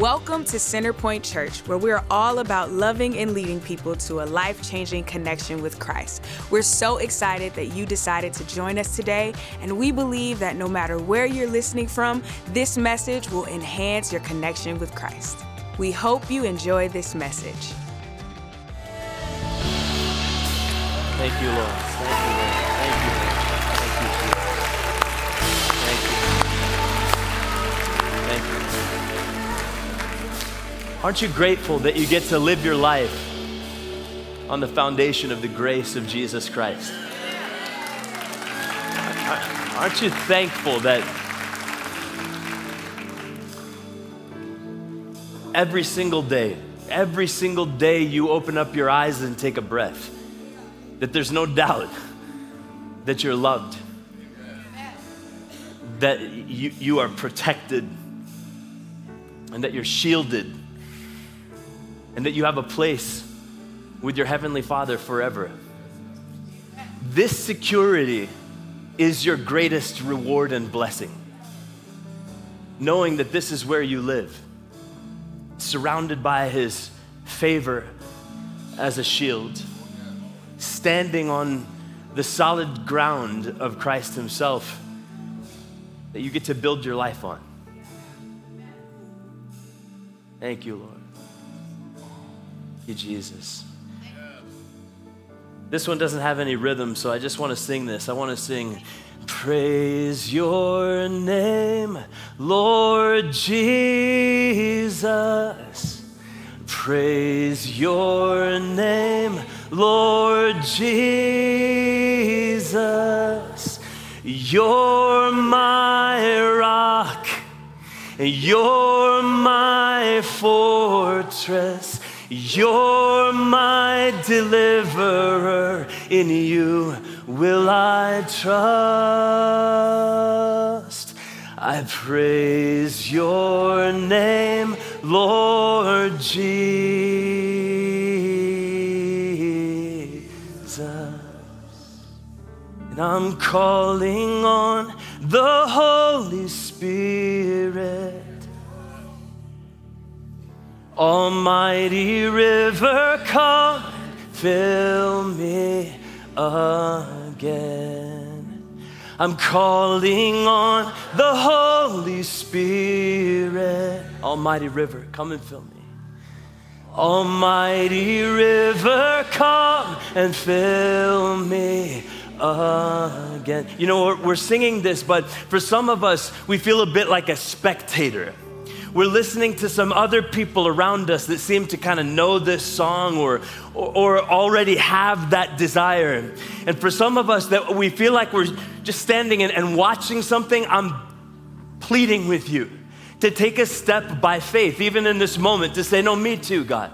Welcome to Centerpoint Church, where we're all about loving and leading people to a life changing connection with Christ. We're so excited that you decided to join us today, and we believe that no matter where you're listening from, this message will enhance your connection with Christ. We hope you enjoy this message. Thank you, Lord. Thank you, Aren't you grateful that you get to live your life on the foundation of the grace of Jesus Christ? Aren't you thankful that every single day, every single day you open up your eyes and take a breath, that there's no doubt that you're loved, that you, you are protected, and that you're shielded, and that you have a place with your Heavenly Father forever. This security is your greatest reward and blessing. Knowing that this is where you live, surrounded by His favor as a shield, standing on the solid ground of Christ Himself that you get to build your life on. Thank you, Lord. You, Jesus. This one doesn't have any rhythm, so I just want to sing this. I want to sing, Praise your name, Lord Jesus. Praise your name, Lord Jesus. You're my rock, you're my fortress. You're my deliverer, in you will I trust. I praise your name, Lord Jesus. And I'm calling on the Holy Spirit. Almighty river, come fill me again. I'm calling on the Holy Spirit. Almighty river, come and fill me. Almighty river, come and fill me again. You know, we're, we're singing this, but for some of us, we feel a bit like a spectator we're listening to some other people around us that seem to kind of know this song or, or, or, already have that desire. And for some of us that we feel like we're just standing and, and watching something, I'm pleading with you to take a step by faith, even in this moment, to say, No, me too, God.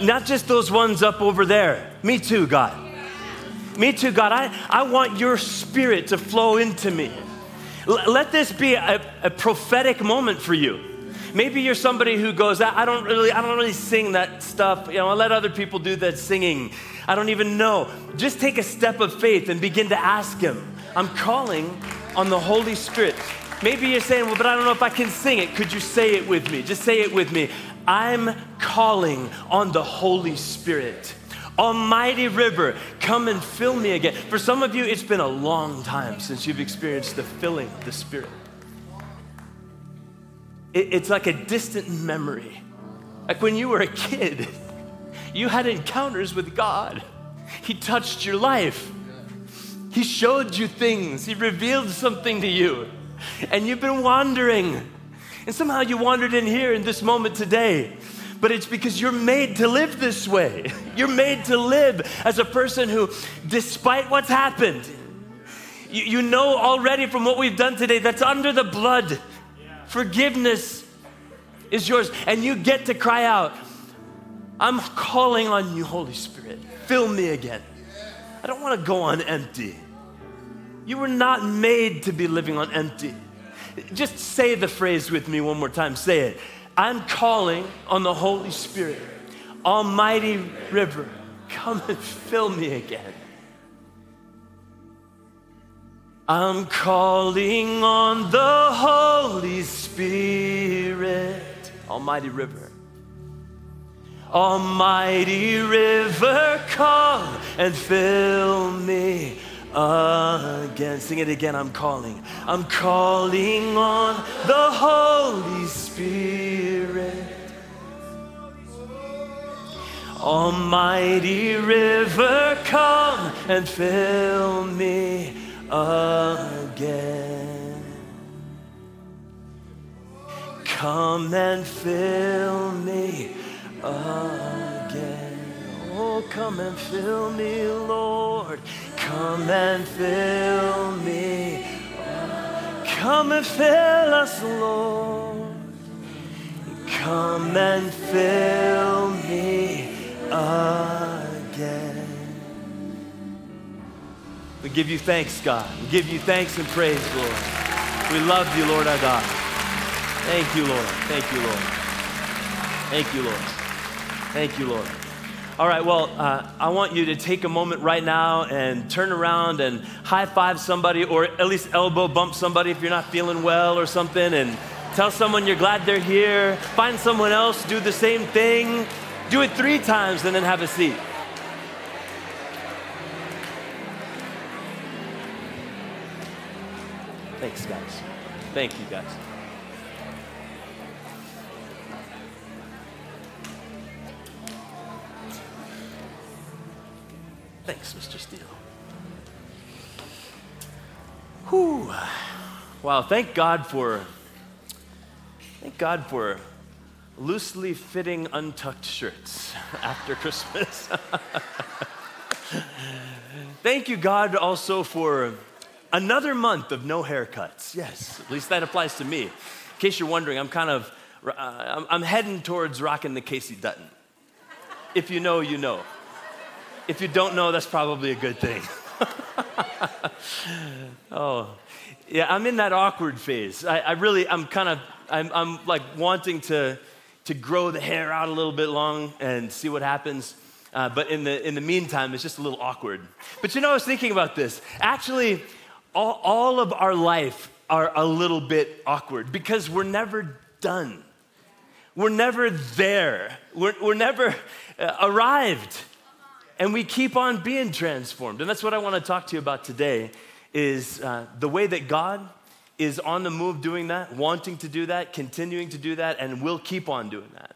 Not just those ones up over there. Me too, God. Me too, God. I, I want your spirit to flow into me. Let this be a, a, prophetic moment for you. Maybe you're somebody who goes, I don't really, I don't really sing that stuff. You know, I let other people do that singing. I don't even know. Just take a step of faith and begin to ask Him. I'm calling on the Holy Spirit. Maybe you're saying, well, but I don't know if I can sing it. Could you say it with me? Just say it with me. I'm calling on the Holy Spirit. Almighty river, come and fill me again. For some of you, it's been a long time since you've experienced the filling of the Spirit. it's like a distant memory. Like when you were a kid, you had encounters with God. He touched your life. He showed you things. He revealed something to you. And you've been wandering. And somehow you wandered in here in this moment today but it's because you're made to live this way. You're made to live as a person who, despite what's happened, you, you know already from what we've done today that's under the blood. Forgiveness is yours. And you get to cry out, I'm calling on you, Holy Spirit. Fill me again. I don't want to go on empty. You were not made to be living on empty. Just say the phrase with me one more time. Say it. I'm calling on the Holy Spirit, Almighty River, come and fill me again. I'm calling on the Holy Spirit, Almighty river. Almighty river, come and fill me again. Sing it again. I'm calling. I'm calling on the Holy Spirit. Almighty river, come and fill me again. Come and fill me again. Oh, come and fill me, Lord. Come and fill me. Come and fill us, Lord. Come and fill me again. We give you thanks, God. We give you thanks and praise, Lord. We love you, Lord our God. Thank you, Lord. Thank you, Lord. Thank you, Lord. Thank you, Lord. All right, well, uh, I want you to take a moment right now and turn around and high five somebody or at least elbow bump somebody if you're not feeling well or something and tell someone you're glad they're here. Find someone else, do the same thing. Do it three times and then have a seat. Thanks, guys. Thank you, guys. Thanks, Mr. Steele. Whew. Wow, thank God for thank God for loosely fitting untucked shirts after Christmas. thank you, God, also for another month of no haircuts. Yes, at least that applies to me. In case you're wondering, I'm kind of uh, I'm heading towards rocking the Kayce Dutton. If you know, you know. If you don't know, that's probably a good thing. oh, yeah, I'm in that awkward phase. I, I really, I'm kind of, I'm, I'm like wanting to, to grow the hair out a little bit long and see what happens. Uh, but in the, in the meantime, it's just a little awkward. But you know, I was thinking about this. Actually, all, all of our life are a little bit awkward because we're never done. We're never there. We're, we're never uh, arrived and we keep on being transformed. And that's what I want to talk to you about today is uh, the way that God is on the move doing that, wanting to do that, continuing to do that, and will keep on doing that.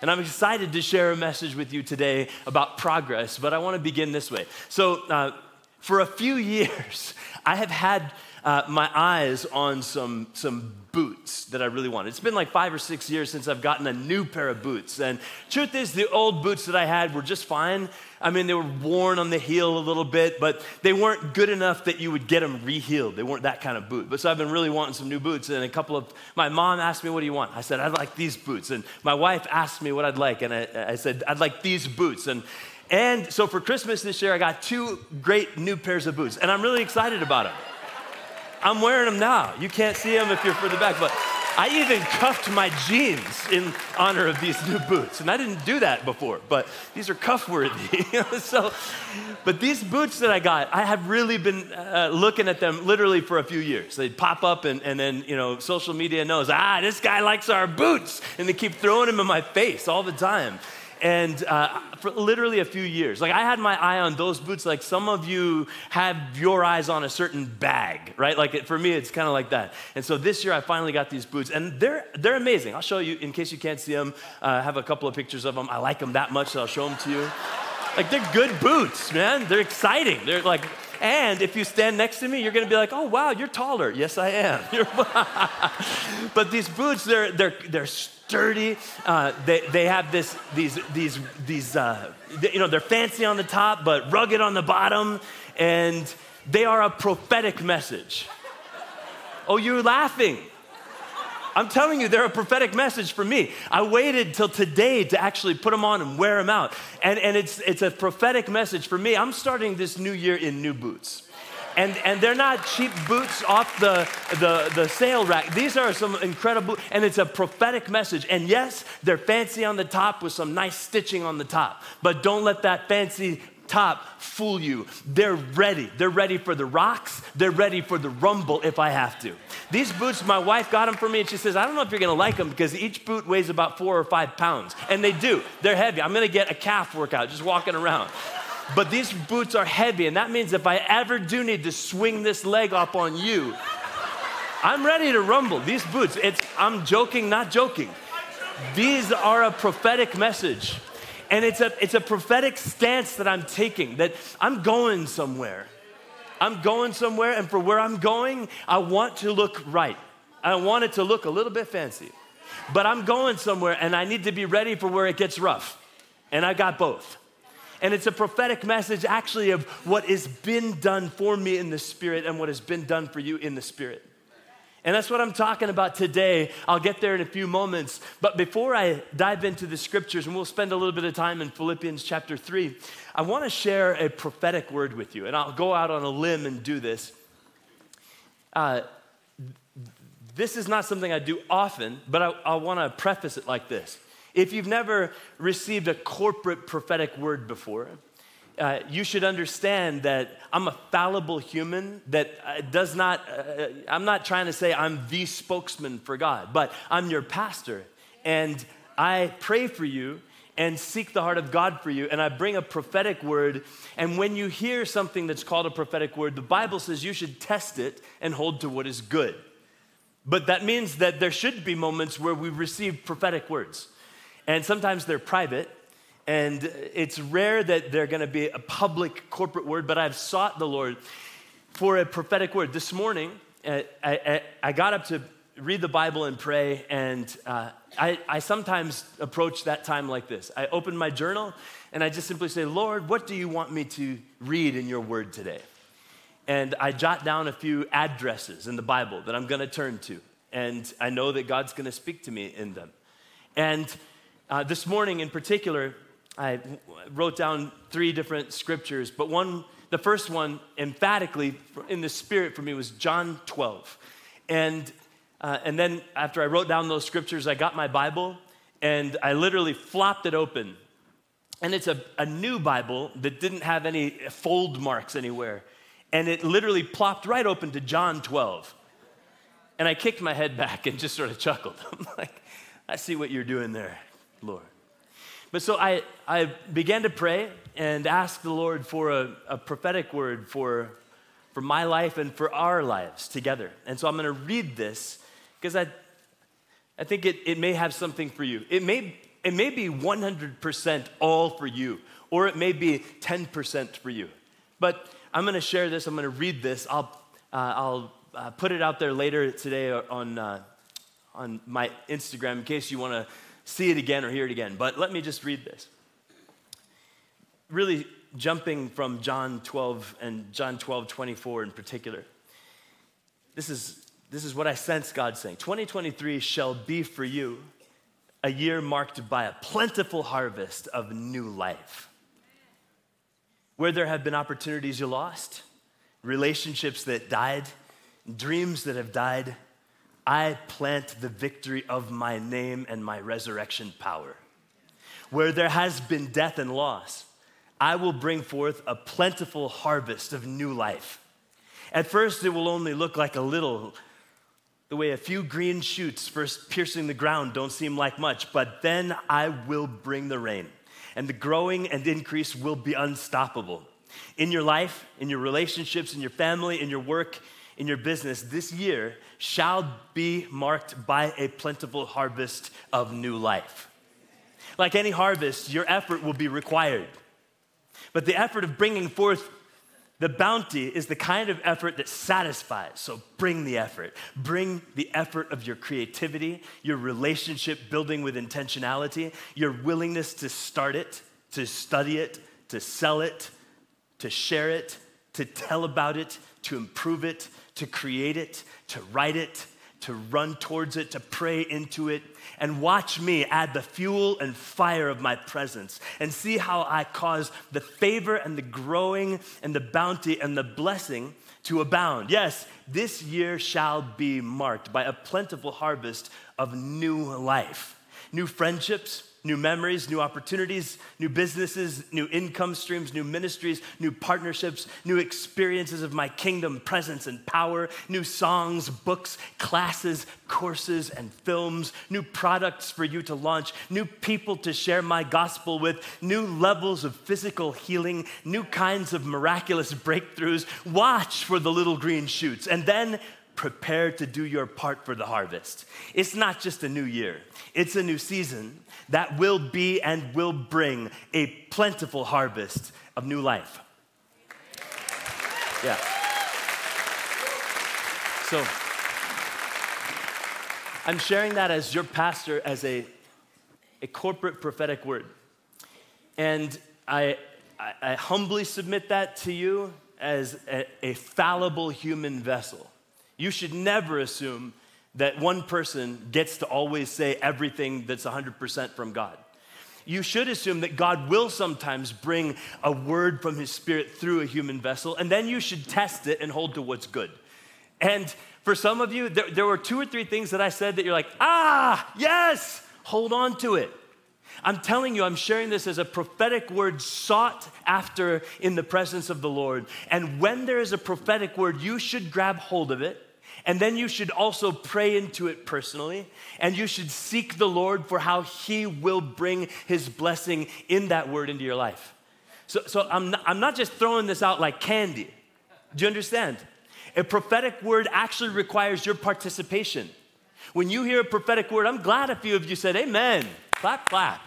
And I'm excited to share a message with you today about progress, but I want to begin this way. So, uh, for a few years, I have had uh, my eyes on some, some boots that I really wanted. It's been like five or six years since I've gotten a new pair of boots. And truth is, the old boots that I had were just fine. I mean, they were worn on the heel a little bit, but they weren't good enough that you would get them rehealed. They weren't that kind of boot. But so I've been really wanting some new boots. And a couple of, my mom asked me, What do you want? I said, I'd like these boots. And my wife asked me what I'd like. And I, I said, I'd like these boots. And and so for Christmas this year, I got two great new pairs of boots, and I'm really excited about them. I'm wearing them now. You can't see them if you're further back, but I even cuffed my jeans in honor of these new boots. And I didn't do that before, but these are cuff worthy. so, but these boots that I got, I have really been uh, looking at them literally for a few years. They pop up, and, and then, you know, social media knows, ah, this guy likes our boots. And they keep throwing them in my face all the time and uh, for literally a few years. Like I had my eye on those boots. Like some of you have your eyes on a certain bag, right? Like it, for me, it's kind of like that. And so this year, I finally got these boots, and they're they're amazing. I'll show you in case you can't see them. Uh, I have a couple of pictures of them. I like them that much, so I'll show them to you. Like they're good boots, man. They're exciting. They're like and if you stand next to me, you're going to be like, oh, wow, you're taller. Yes, I am. but these boots, they're, they're, they're sturdy. Uh, they, they have this, these, these, these uh, you know, they're fancy on the top, but rugged on the bottom. And they are a prophetic message. Oh, you're laughing. I'm telling you, they're a prophetic message for me. I waited till today to actually put them on and wear them out. And, and it's, it's a prophetic message for me. I'm starting this new year in new boots. And, and they're not cheap boots off the, the, the sale rack. These are some incredible, and it's a prophetic message. And yes, they're fancy on the top with some nice stitching on the top. But don't let that fancy top fool you. They're ready. They're ready for the rocks. They're ready for the rumble if I have to. These boots, my wife got them for me, and she says, I don't know if you're gonna like them because each boot weighs about four or five pounds. And they do. They're heavy. I'm gonna get a calf workout just walking around. But these boots are heavy, and that means if I ever do need to swing this leg up on you, I'm ready to rumble. These boots, it's, I'm joking, not joking. These are a prophetic message. And it's a, it's a prophetic stance that I'm taking, that I'm going somewhere. I'm going somewhere, and for where I'm going, I want to look right. I want it to look a little bit fancy. But I'm going somewhere, and I need to be ready for where it gets rough. And I got both. And it's a prophetic message, actually, of what has been done for me in the Spirit and what has been done for you in the Spirit. And that's what I'm talking about today. I'll get there in a few moments. But before I dive into the scriptures, and we'll spend a little bit of time in Philippians chapter 3, I want to share a prophetic word with you. And I'll go out on a limb and do this. Uh, this is not something I do often, but I, I want to preface it like this. If you've never received a corporate prophetic word before, uh, you should understand that I'm a fallible human that uh, does not, uh, I'm not trying to say I'm the spokesman for God, but I'm your pastor. And I pray for you and seek the heart of God for you. And I bring a prophetic word. And when you hear something that's called a prophetic word, the Bible says you should test it and hold to what is good. But that means that there should be moments where we receive prophetic words. And sometimes they're private, and it's rare that they're going to be a public corporate word, but I've sought the Lord for a prophetic word. This morning, uh, I, I, I got up to read the Bible and pray, and uh, I, I sometimes approach that time like this. I open my journal and I just simply say, Lord, what do you want me to read in your word today? And I jot down a few addresses in the Bible that I'm going to turn to, and I know that God's going to speak to me in them. And uh, this morning in particular, I wrote down three different scriptures, but one, the first one, emphatically in the spirit for me was John 12. And, uh, and then after I wrote down those scriptures, I got my Bible and I literally flopped it open. And it's a, a new Bible that didn't have any fold marks anywhere. And it literally plopped right open to John 12. And I kicked my head back and just sort of chuckled. I'm like, I see what you're doing there, Lord. But so I, I began to pray and ask the Lord for a, a prophetic word for, for my life and for our lives together. And so I'm going to read this because I, I think it, it may have something for you. It may, it may be 100% all for you, or it may be 10% for you. But I'm going to share this, I'm going to read this. I'll, uh, I'll uh, put it out there later today on, uh, on my Instagram in case you want to see it again or hear it again. But let me just read this. Really jumping from John 12 and John 12, 24 in particular. This is, this is what I sense God saying 2023 shall be for you a year marked by a plentiful harvest of new life. Where there have been opportunities you lost, relationships that died, dreams that have died, I plant the victory of my name and my resurrection power. Where there has been death and loss, I will bring forth a plentiful harvest of new life. At first, it will only look like a little, the way a few green shoots first piercing the ground don't seem like much, but then I will bring the rain, and the growing and increase will be unstoppable. In your life, in your relationships, in your family, in your work, in your business this year shall be marked by a plentiful harvest of new life. Like any harvest, your effort will be required. But the effort of bringing forth the bounty is the kind of effort that satisfies. So bring the effort. Bring the effort of your creativity, your relationship building with intentionality, your willingness to start it, to study it, to sell it, to share it, to tell about it, to improve it, to create it, to write it, to run towards it, to pray into it, and watch me add the fuel and fire of my presence and see how I cause the favor and the growing and the bounty and the blessing to abound. Yes, this year shall be marked by a plentiful harvest of new life, new friendships, new memories, new opportunities, new businesses, new income streams, new ministries, new partnerships, new experiences of my kingdom presence and power, new songs, books, classes, courses, and films, new products for you to launch, new people to share my gospel with, new levels of physical healing, new kinds of miraculous breakthroughs. Watch for the little green shoots and then prepare to do your part for the harvest. It's not just a new year, it's a new season that will be and will bring a plentiful harvest of new life. Yeah. So, I'm sharing that as your pastor as a, a corporate prophetic word. And I, I, I humbly submit that to you as a, a fallible human vessel. You should never assume that one person gets to always say everything that's 100% from God. You should assume that God will sometimes bring a word from his spirit through a human vessel, and then you should test it and hold to what's good. And for some of you, there, there were two or three things that I said that you're like, ah, yes, hold on to it. I'm telling you, I'm sharing this as a prophetic word sought after in the presence of the Lord. And when there is a prophetic word, you should grab hold of it and then you should also pray into it personally. And you should seek the Lord for how He will bring His blessing in that word into your life. So, so I'm, not, I'm not just throwing this out like candy. Do you understand? A prophetic word actually requires your participation. When you hear a prophetic word, I'm glad a few of you said, Amen. Clap, clap.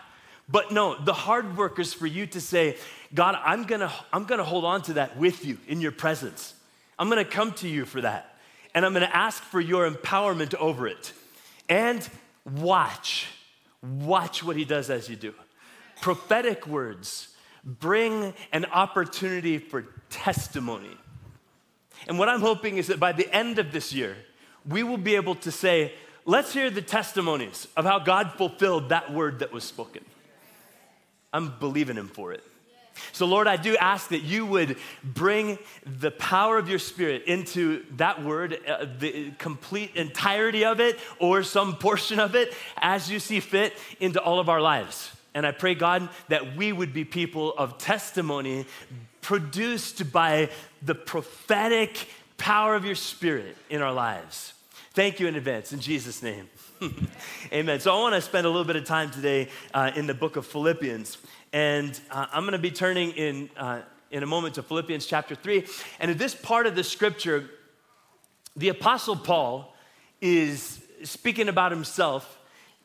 But no, the hard work is for you to say, God, I'm gonna, I'm gonna hold on to that with you in your presence. I'm gonna come to you for that and I'm gonna ask for your empowerment over it. And watch, watch what he does as you do. Prophetic words bring an opportunity for testimony. And what I'm hoping is that by the end of this year, we will be able to say, let's hear the testimonies of how God fulfilled that word that was spoken. I'm believing him for it. So, Lord, I do ask that you would bring the power of your spirit into that word, uh, the complete entirety of it, or some portion of it, as you see fit, into all of our lives. And I pray, God, that we would be people of testimony produced by the prophetic power of your spirit in our lives. Thank you in advance, in Jesus' name. Amen. So I want to spend a little bit of time today uh, in the book of Philippians. And uh, I'm going to be turning in, uh, in a moment to Philippians chapter 3. And in this part of the scripture, the Apostle Paul is speaking about himself,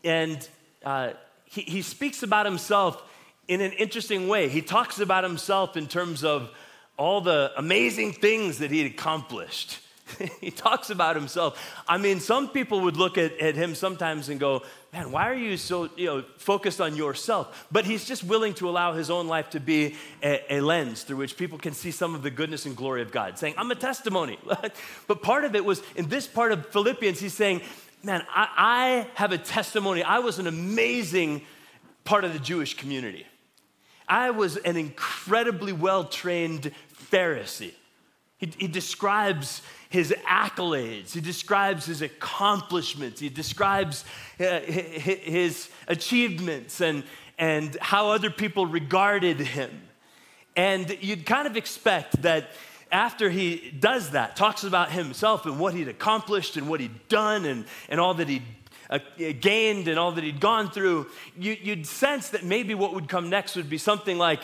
and uh, he, he speaks about himself in an interesting way. He talks about himself in terms of all the amazing things that he had accomplished. he talks about himself. I mean, some people would look at, at him sometimes and go, man, why are you so you know, focused on yourself? But he's just willing to allow his own life to be a, a lens through which people can see some of the goodness and glory of God, saying, I'm a testimony. but part of it was in this part of Philippians, he's saying, man, I, I have a testimony. I was an amazing part of the Jewish community. I was an incredibly well trained Pharisee. He, he describes his accolades, he describes his accomplishments, he describes uh, his achievements and, and how other people regarded him. And you'd kind of expect that after he does that, talks about himself and what he'd accomplished and what he'd done and, and all that he'd uh, gained and all that he'd gone through, you, would sense that maybe what would come next would be something like,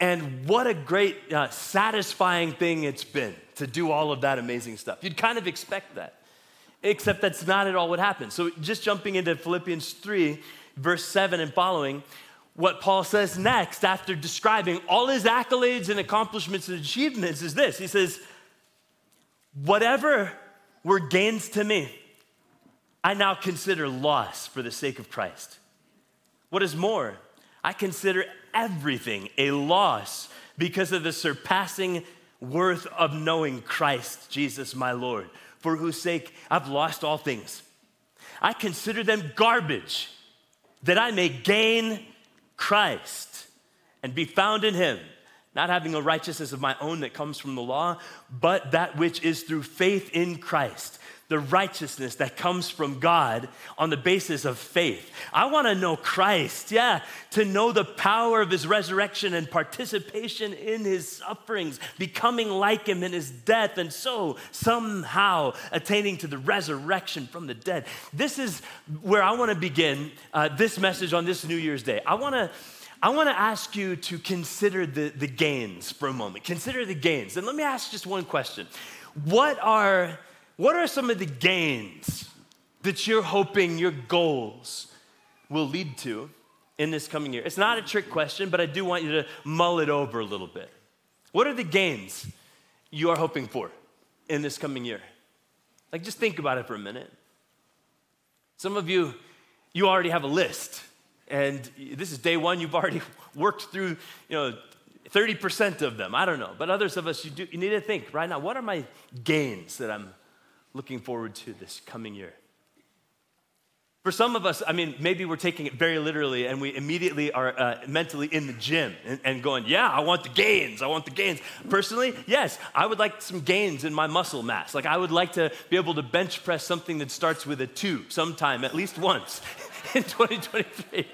and what a great, uh, satisfying thing it's been to do all of that amazing stuff. You'd kind of expect that, except that's not at all what happened. So, just jumping into Philippians 3, verse 7 and following, what Paul says next after describing all his accolades and accomplishments and achievements is this He says, Whatever were gains to me, I now consider loss for the sake of Christ. What is more, I consider everything a loss because of the surpassing worth of knowing Christ Jesus my Lord, for whose sake I've lost all things. I consider them garbage that I may gain Christ and be found in him, not having a righteousness of my own that comes from the law, but that which is through faith in Christ the righteousness that comes from God on the basis of faith. I want to know Christ, yeah, to know the power of his resurrection and participation in his sufferings, becoming like him in his death, and so somehow attaining to the resurrection from the dead. This is where I want to begin uh, this message on this New Year's Day. I want to. I want to ask you to consider the, the gains for a moment. Consider the gains. And let me ask just one question. What are what are some of the gains that you're hoping your goals will lead to in this coming year? It's not a trick question, but I do want you to mull it over a little bit. What are the gains you are hoping for in this coming year? Like, just think about it for a minute. Some of you, you already have a list, and this is day one, you've already worked through, you know, 30% of them. I don't know. But others of us, you, do, you need to think right now, what are my gains that I'm looking forward to this coming year. For some of us, I mean, maybe we're taking it very literally and we immediately are uh, mentally in the gym and, and, going, yeah, I want the gains. I want the gains. Personally, yes, I would like some gains in my muscle mass. Like, I would like to be able to bench press something that starts with a two sometime, at least once in 2023.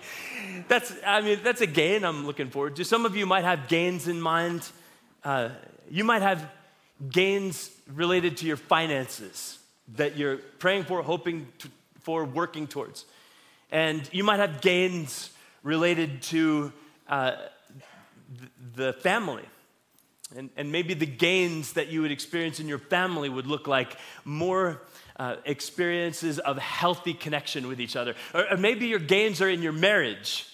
That's, I mean, that's a gain I'm looking forward to. Some of you might have gains in mind. Uh, you might have gains related to your finances that you're praying for, hoping to, for, working towards. And you might have gains related to uh, the family. And, and maybe the gains that you would experience in your family would look like more uh, experiences of healthy connection with each other. Or, or maybe your gains are in your marriage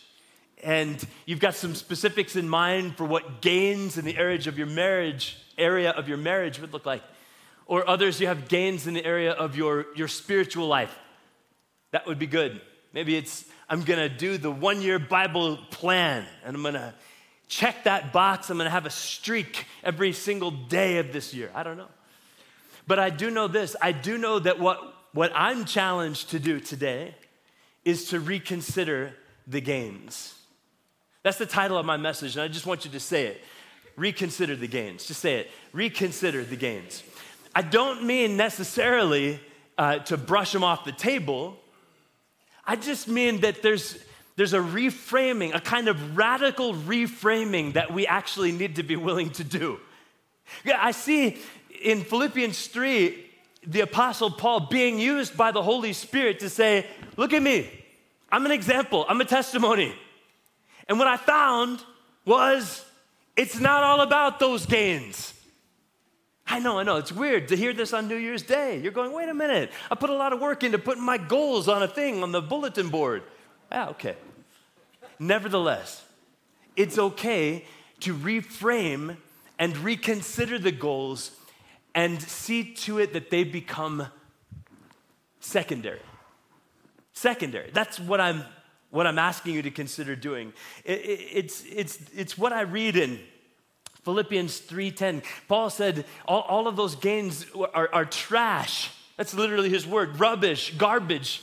and you've got some specifics in mind for what gains in the area of your marriage area of your marriage would look like or others you have gains in the area of your, your spiritual life that would be good. Maybe it's i'm gonna do the one year bible plan and i'm gonna check that box i'm gonna have a streak every single day of this year. I don't know. But i do know this i do know that what what i'm challenged to do today is to reconsider the gains. That's the title of my message, and I just want you to say it. Reconsider the gains. Just say it. Reconsider the gains. I don't mean necessarily uh, to brush them off the table. I just mean that there's, there's a reframing, a kind of radical reframing that we actually need to be willing to do. Yeah, I see in Philippians 3 the Apostle Paul being used by the Holy Spirit to say, Look at me. I'm an example, I'm a testimony. And what I found was it's not all about those gains. I know, I know, it's weird to hear this on New Year's Day. You're going, wait a minute, I put a lot of work into putting my goals on a thing on the bulletin board. Ah, okay. Nevertheless, it's okay to reframe and reconsider the goals and see to it that they become secondary. Secondary. That's what I'm what I'm asking you to consider doing. It, it, it's, it's, it's what I read in Philippians 3.10. Paul said all, all of those gains are, are trash. That's literally his word, rubbish, garbage,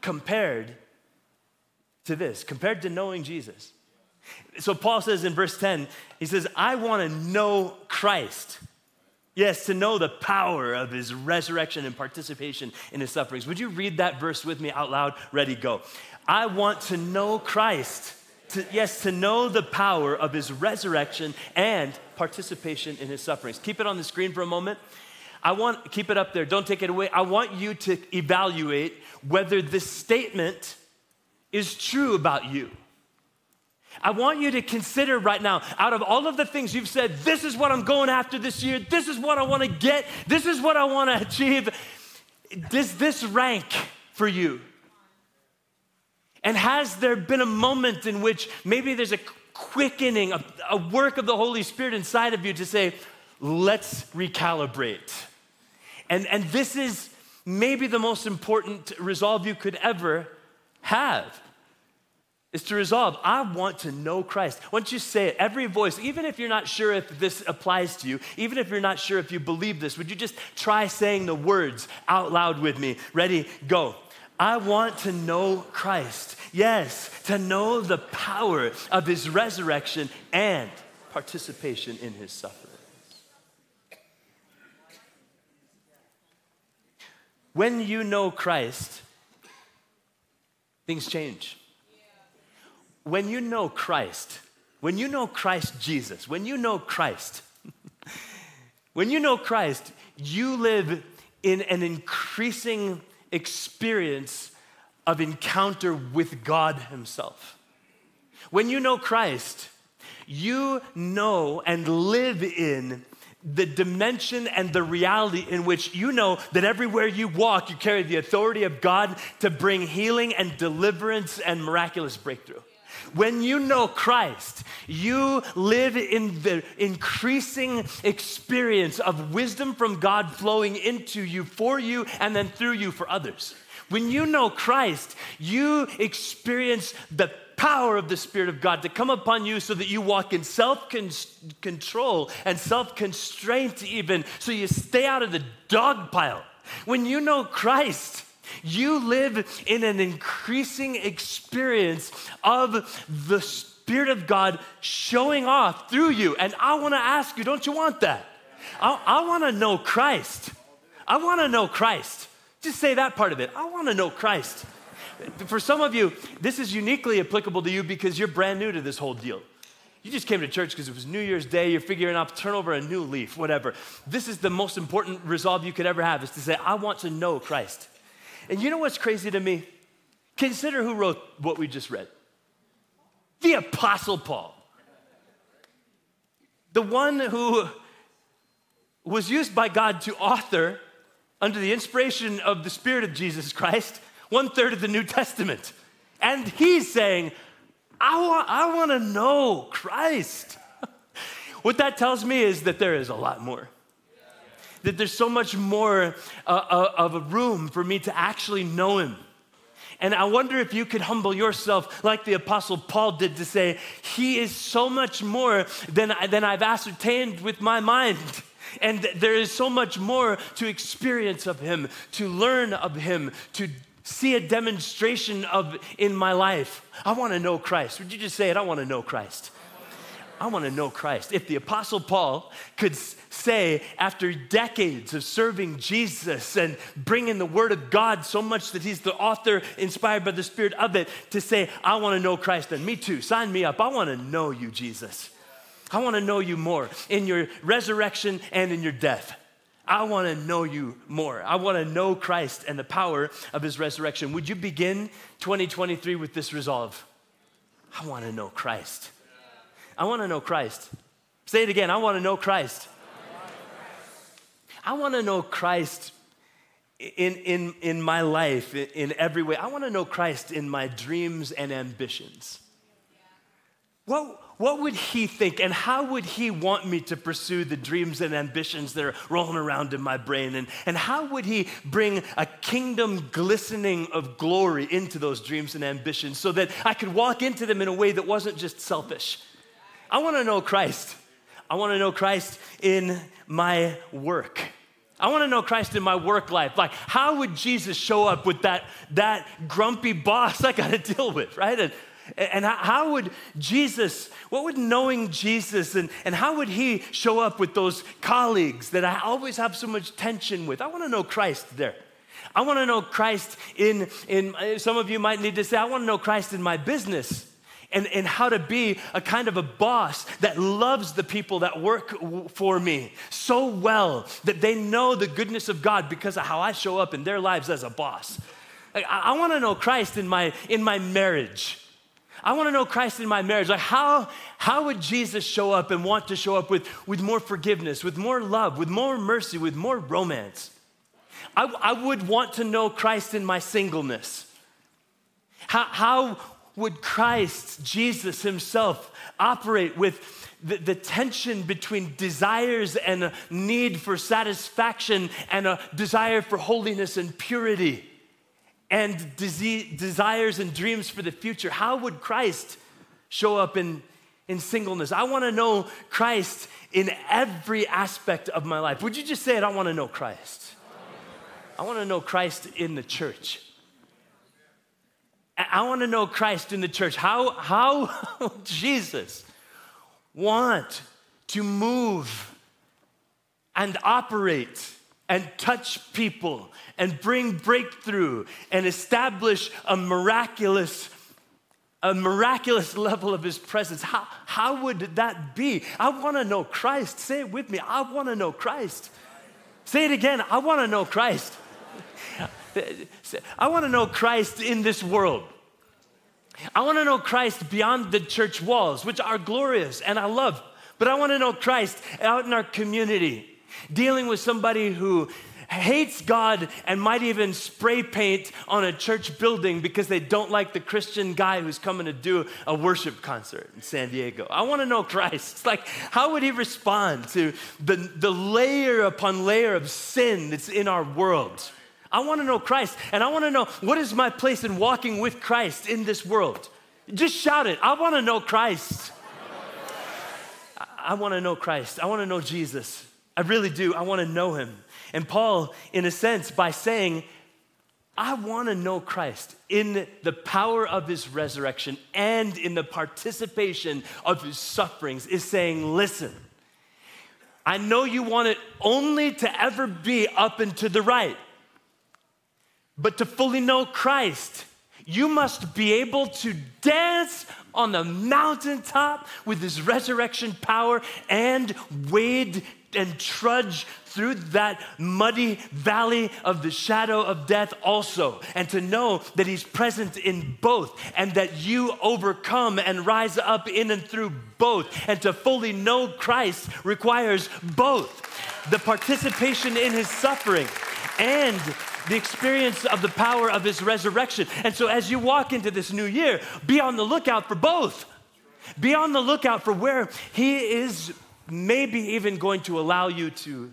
compared to this, compared to knowing Jesus. So Paul says in verse 10, he says, I want to know Christ. Yes, to know the power of his resurrection and participation in his sufferings. Would you read that verse with me out loud? Ready, go. I want to know Christ. To, yes, to know the power of his resurrection and participation in his sufferings. Keep it on the screen for a moment. I want, keep it up there, don't take it away. I want you to evaluate whether this statement is true about you. I want you to consider right now, out of all of the things you've said, this is what I'm going after this year, this is what I want to get, this is what I want to achieve. Does this rank for you? And has there been a moment in which maybe there's a quickening, a, a work of the Holy Spirit inside of you to say, let's recalibrate? And, and this is maybe the most important resolve you could ever have is to resolve, I want to know Christ. Once you say it, every voice, even if you're not sure if this applies to you, even if you're not sure if you believe this, would you just try saying the words out loud with me? Ready, go. I want to know Christ. Yes, to know the power of his resurrection and participation in his sufferings. when you know Christ, things change. When you know Christ, when you know Christ Jesus, when you know Christ, when you know Christ, you live in an increasing experience of encounter with God Himself. When you know Christ, you know and live in the dimension and the reality in which you know that everywhere you walk, you carry the authority of God to bring healing and deliverance and miraculous breakthrough. When you know Christ, you live in the increasing experience of wisdom from God flowing into you, for you, and then through you for others. When you know Christ, you experience the power of the Spirit of God to come upon you so that you walk in self control and self constraint, even so you stay out of the dog pile. When you know Christ, you live in an increasing experience of the Spirit of God showing off through you. And I want to ask you, don't you want that? I, I want to know Christ. I want to know Christ. Just say that part of it. I want to know Christ. For some of you, this is uniquely applicable to you because you're brand new to this whole deal. You just came to church because it was New Year's Day, you're figuring out turn over a new leaf, whatever. This is the most important resolve you could ever have is to say, I want to know Christ. And you know what's crazy to me? Consider who wrote what we just read the Apostle Paul. The one who was used by God to author, under the inspiration of the Spirit of Jesus Christ, one third of the New Testament. And he's saying, I want, I want to know Christ. what that tells me is that there is a lot more. That there's so much more uh, uh, of a room for me to actually know him. And I wonder if you could humble yourself like the Apostle Paul did to say, He is so much more than, than I've ascertained with my mind. And there is so much more to experience of Him, to learn of Him, to see a demonstration of in my life. I want to know Christ. Would you just say it? I want to know Christ. I want to know Christ. If the Apostle Paul could say, after decades of serving Jesus and bringing the Word of God so much that he's the author, inspired by the Spirit of it, to say, I want to know Christ, then me too, sign me up. I want to know you, Jesus. I want to know you more in your resurrection and in your death. I want to know you more. I want to know Christ and the power of his resurrection. Would you begin 2023 with this resolve? I want to know Christ. I want to know Christ. Say it again. I want to know Christ. I want to know Christ in, in, in my life, in every way. I want to know Christ in my dreams and ambitions. What, what would he think and how would he want me to pursue the dreams and ambitions that are rolling around in my brain? And, and how would he bring a kingdom glistening of glory into those dreams and ambitions so that I could walk into them in a way that wasn't just selfish? I want to know Christ. I want to know Christ in my work. I want to know Christ in my work life. Like, how would Jesus show up with that, that grumpy boss I got to deal with, right? And, and how would Jesus, what would knowing Jesus and, and how would he show up with those colleagues that I always have so much tension with? I want to know Christ there. I want to know Christ in, in, some of you might need to say, I want to know Christ in my business and, and how to be a kind of a boss that loves the people that work for me so well that they know the goodness of God because of how I show up in their lives as a boss. I, I want to know Christ in my, in my marriage. I want to know Christ in my marriage. Like, how, how would Jesus show up and want to show up with, with more forgiveness, with more love, with more mercy, with more romance? I, I would want to know Christ in my singleness. How, how would Christ, Jesus Himself, operate with the, the, tension between desires and a need for satisfaction and a desire for holiness and purity? and desires and dreams for the future. How would Christ show up in, in singleness? I want to know Christ in every aspect of my life. Would you just say it? I want to know Christ. I want to know Christ in the church. I want to know Christ in the church. How, how Jesus want to move and operate and touch people and bring breakthrough and establish a miraculous a miraculous level of his presence. How, how would that be? I want to know Christ. Say it with me. I want to know Christ. Say it again. I want to know Christ. I want to know Christ in this world. I want to know Christ beyond the church walls, which are glorious and I love. But I want to know Christ out in our community, dealing with somebody who hates God and might even spray paint on a church building because they don't like the Christian guy who's coming to do a worship concert in San Diego. I want to know Christ. It's like, how would he respond to the, the layer upon layer of sin that's in our world? I want to know Christ, and I want to know what is my place in walking with Christ in this world. Just shout it. I want to know Christ. I want to know Christ. I want to know Jesus. I really do. I want to know him. And Paul, in a sense, by saying, I want to know Christ in the power of his resurrection and in the participation of his sufferings, is saying, listen, I know you want it only to ever be up and to the right, but to fully know Christ, you must be able to dance on the mountaintop with his resurrection power and wade and trudge through that muddy valley of the shadow of death also, and to know that He's present in both, and that you overcome and rise up in and through both. And to fully know Christ requires both the participation in His suffering and the experience of the power of His resurrection. And so, as you walk into this new year, be on the lookout for both. Be on the lookout for where He is maybe even going to allow you to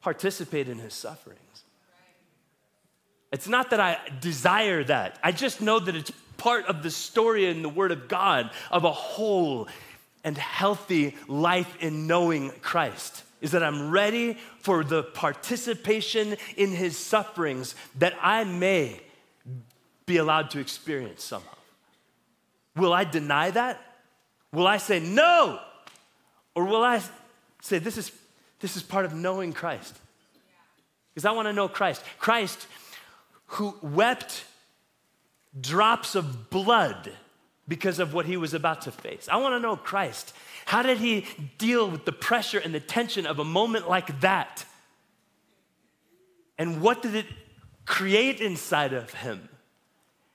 participate in his sufferings. It's not that I desire that, I just know that it's part of the story in the Word of God of a whole and healthy life in knowing Christ. Is that I'm ready for the participation in his sufferings that I may be allowed to experience somehow. Will I deny that? Will I say, no, or will I say, this is, this is part of knowing Christ? Because I want to know Christ. Christ who wept drops of blood because of what he was about to face. I want to know Christ. How did he deal with the pressure and the tension of a moment like that? And what did it create inside of him?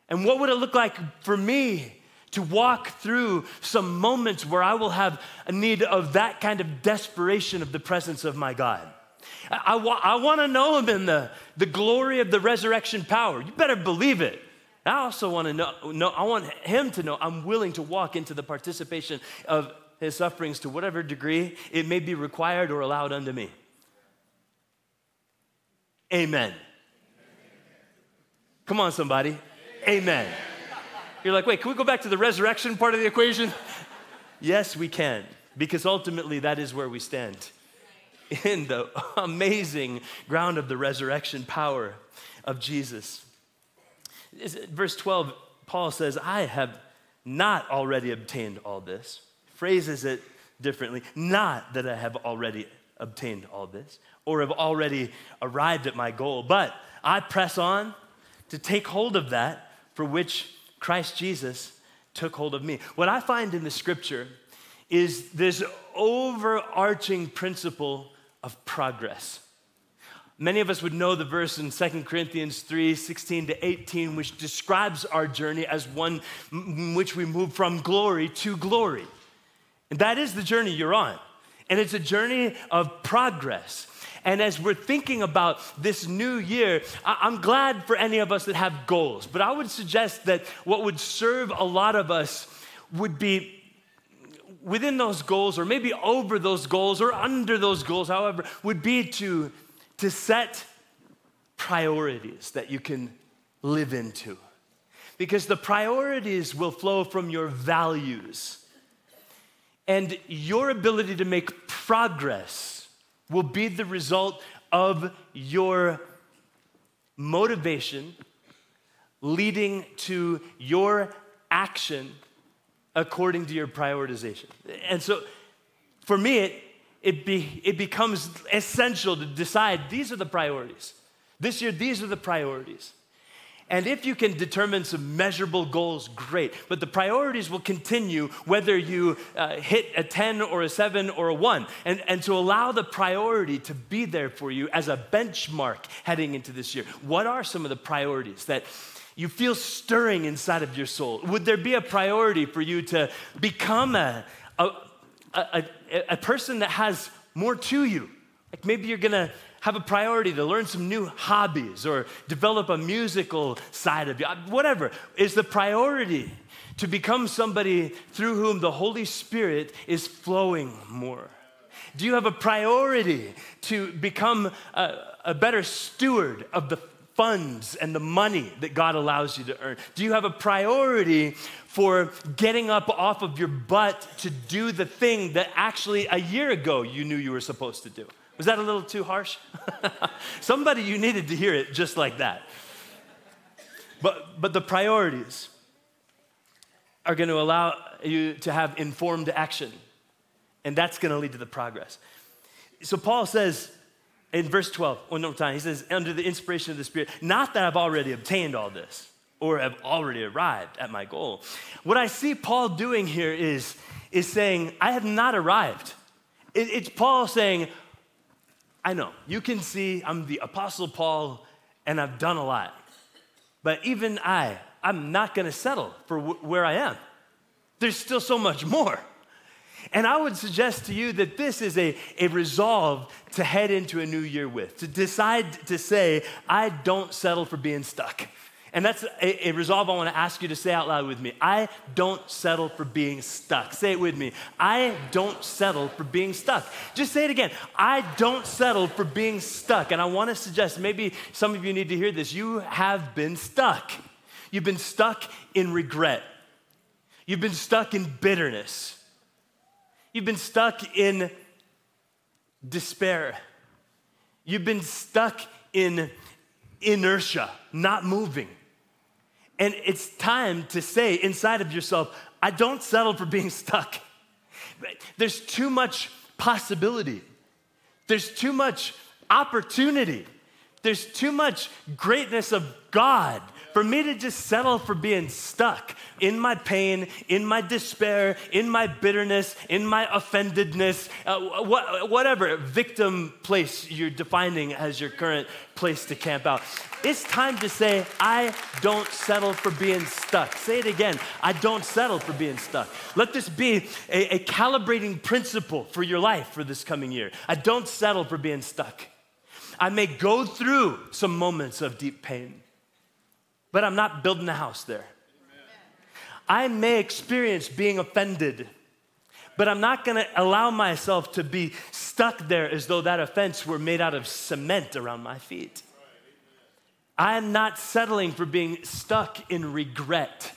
And what would it look like for me to walk through some moments where I will have a need of that kind of desperation of the presence of my God. I, wa- I want to know Him in the, the glory of the resurrection power. You better believe it. I also want to know, know, I want Him to know I'm willing to walk into the participation of His sufferings to whatever degree it may be required or allowed unto me. Amen. Come on, somebody. Amen. You're like, wait, can we go back to the resurrection part of the equation? yes, we can, because ultimately that is where we stand in the amazing ground of the resurrection power of Jesus. Verse 12, Paul says, I have not already obtained all this. Phrases it differently. Not that I have already obtained all this or have already arrived at my goal, but I press on to take hold of that for which Christ Jesus took hold of me. What I find in the scripture is this overarching principle of progress. Many of us would know the verse in 2 Corinthians 3 16 to 18, which describes our journey as one in which we move from glory to glory. And that is the journey you're on. And it's a journey of progress. And as we're thinking about this new year, I'm glad for any of us that have goals, but I would suggest that what would serve a lot of us would be within those goals, or maybe over those goals, or under those goals, however, would be to, to set priorities that you can live into. Because the priorities will flow from your values. And your ability to make progress will be the result of your motivation leading to your action according to your prioritization. And so for me, it, it, be, it becomes essential to decide these are the priorities. This year, these are the priorities. And if you can determine some measurable goals, great. But the priorities will continue whether you uh, hit a 10 or a 7 or a 1. And, and to allow the priority to be there for you as a benchmark heading into this year. What are some of the priorities that you feel stirring inside of your soul? Would there be a priority for you to become a, a, a, a person that has more to you? Like maybe you're gonna have a priority to learn some new hobbies or develop a musical side of you, uh, whatever. Is the priority to become somebody through whom the Holy Spirit is flowing more? Do you have a priority to become a, a better steward of the funds and the money that God allows you to earn? Do you have a priority for getting up off of your butt to do the thing that actually a year ago you knew you were supposed to do? Was that a little too harsh? Somebody, you needed to hear it just like that. But, but the priorities are going to allow you to have informed action, and that's going to lead to the progress. So Paul says, in verse 12, one more time, he says, under the inspiration of the Spirit, not that I've already obtained all this or have already arrived at my goal. What I see Paul doing here is, is saying, I have not arrived. It, it's Paul saying, I know, you can see I'm the Apostle Paul and I've done a lot. But even I, I'm not gonna settle for w- where I am. There's still so much more. And I would suggest to you that this is a, a resolve to head into a new year with, to decide to say, I don't settle for being stuck. And that's a, a, resolve I want to ask you to say out loud with me. I don't settle for being stuck. Say it with me. I don't settle for being stuck. Just say it again. I don't settle for being stuck. And I want to suggest maybe some of you need to hear this. You have been stuck. You've been stuck in regret. You've been stuck in bitterness. You've been stuck in despair. You've been stuck in inertia, not moving. And it's time to say inside of yourself, I don't settle for being stuck. There's too much possibility. There's too much opportunity. There's too much greatness of God for me to just settle for being stuck in my pain, in my despair, in my bitterness, in my offendedness, uh, wh- whatever victim place you're defining as your current place to camp out. It's time to say, I don't settle for being stuck. Say it again. I don't settle for being stuck. Let this be a, a calibrating principle for your life for this coming year. I don't settle for being stuck. I may go through some moments of deep pain but I'm not building a house there. I may experience being offended, but I'm not gonna allow myself to be stuck there as though that offense were made out of cement around my feet. I'm not settling for being stuck in regret.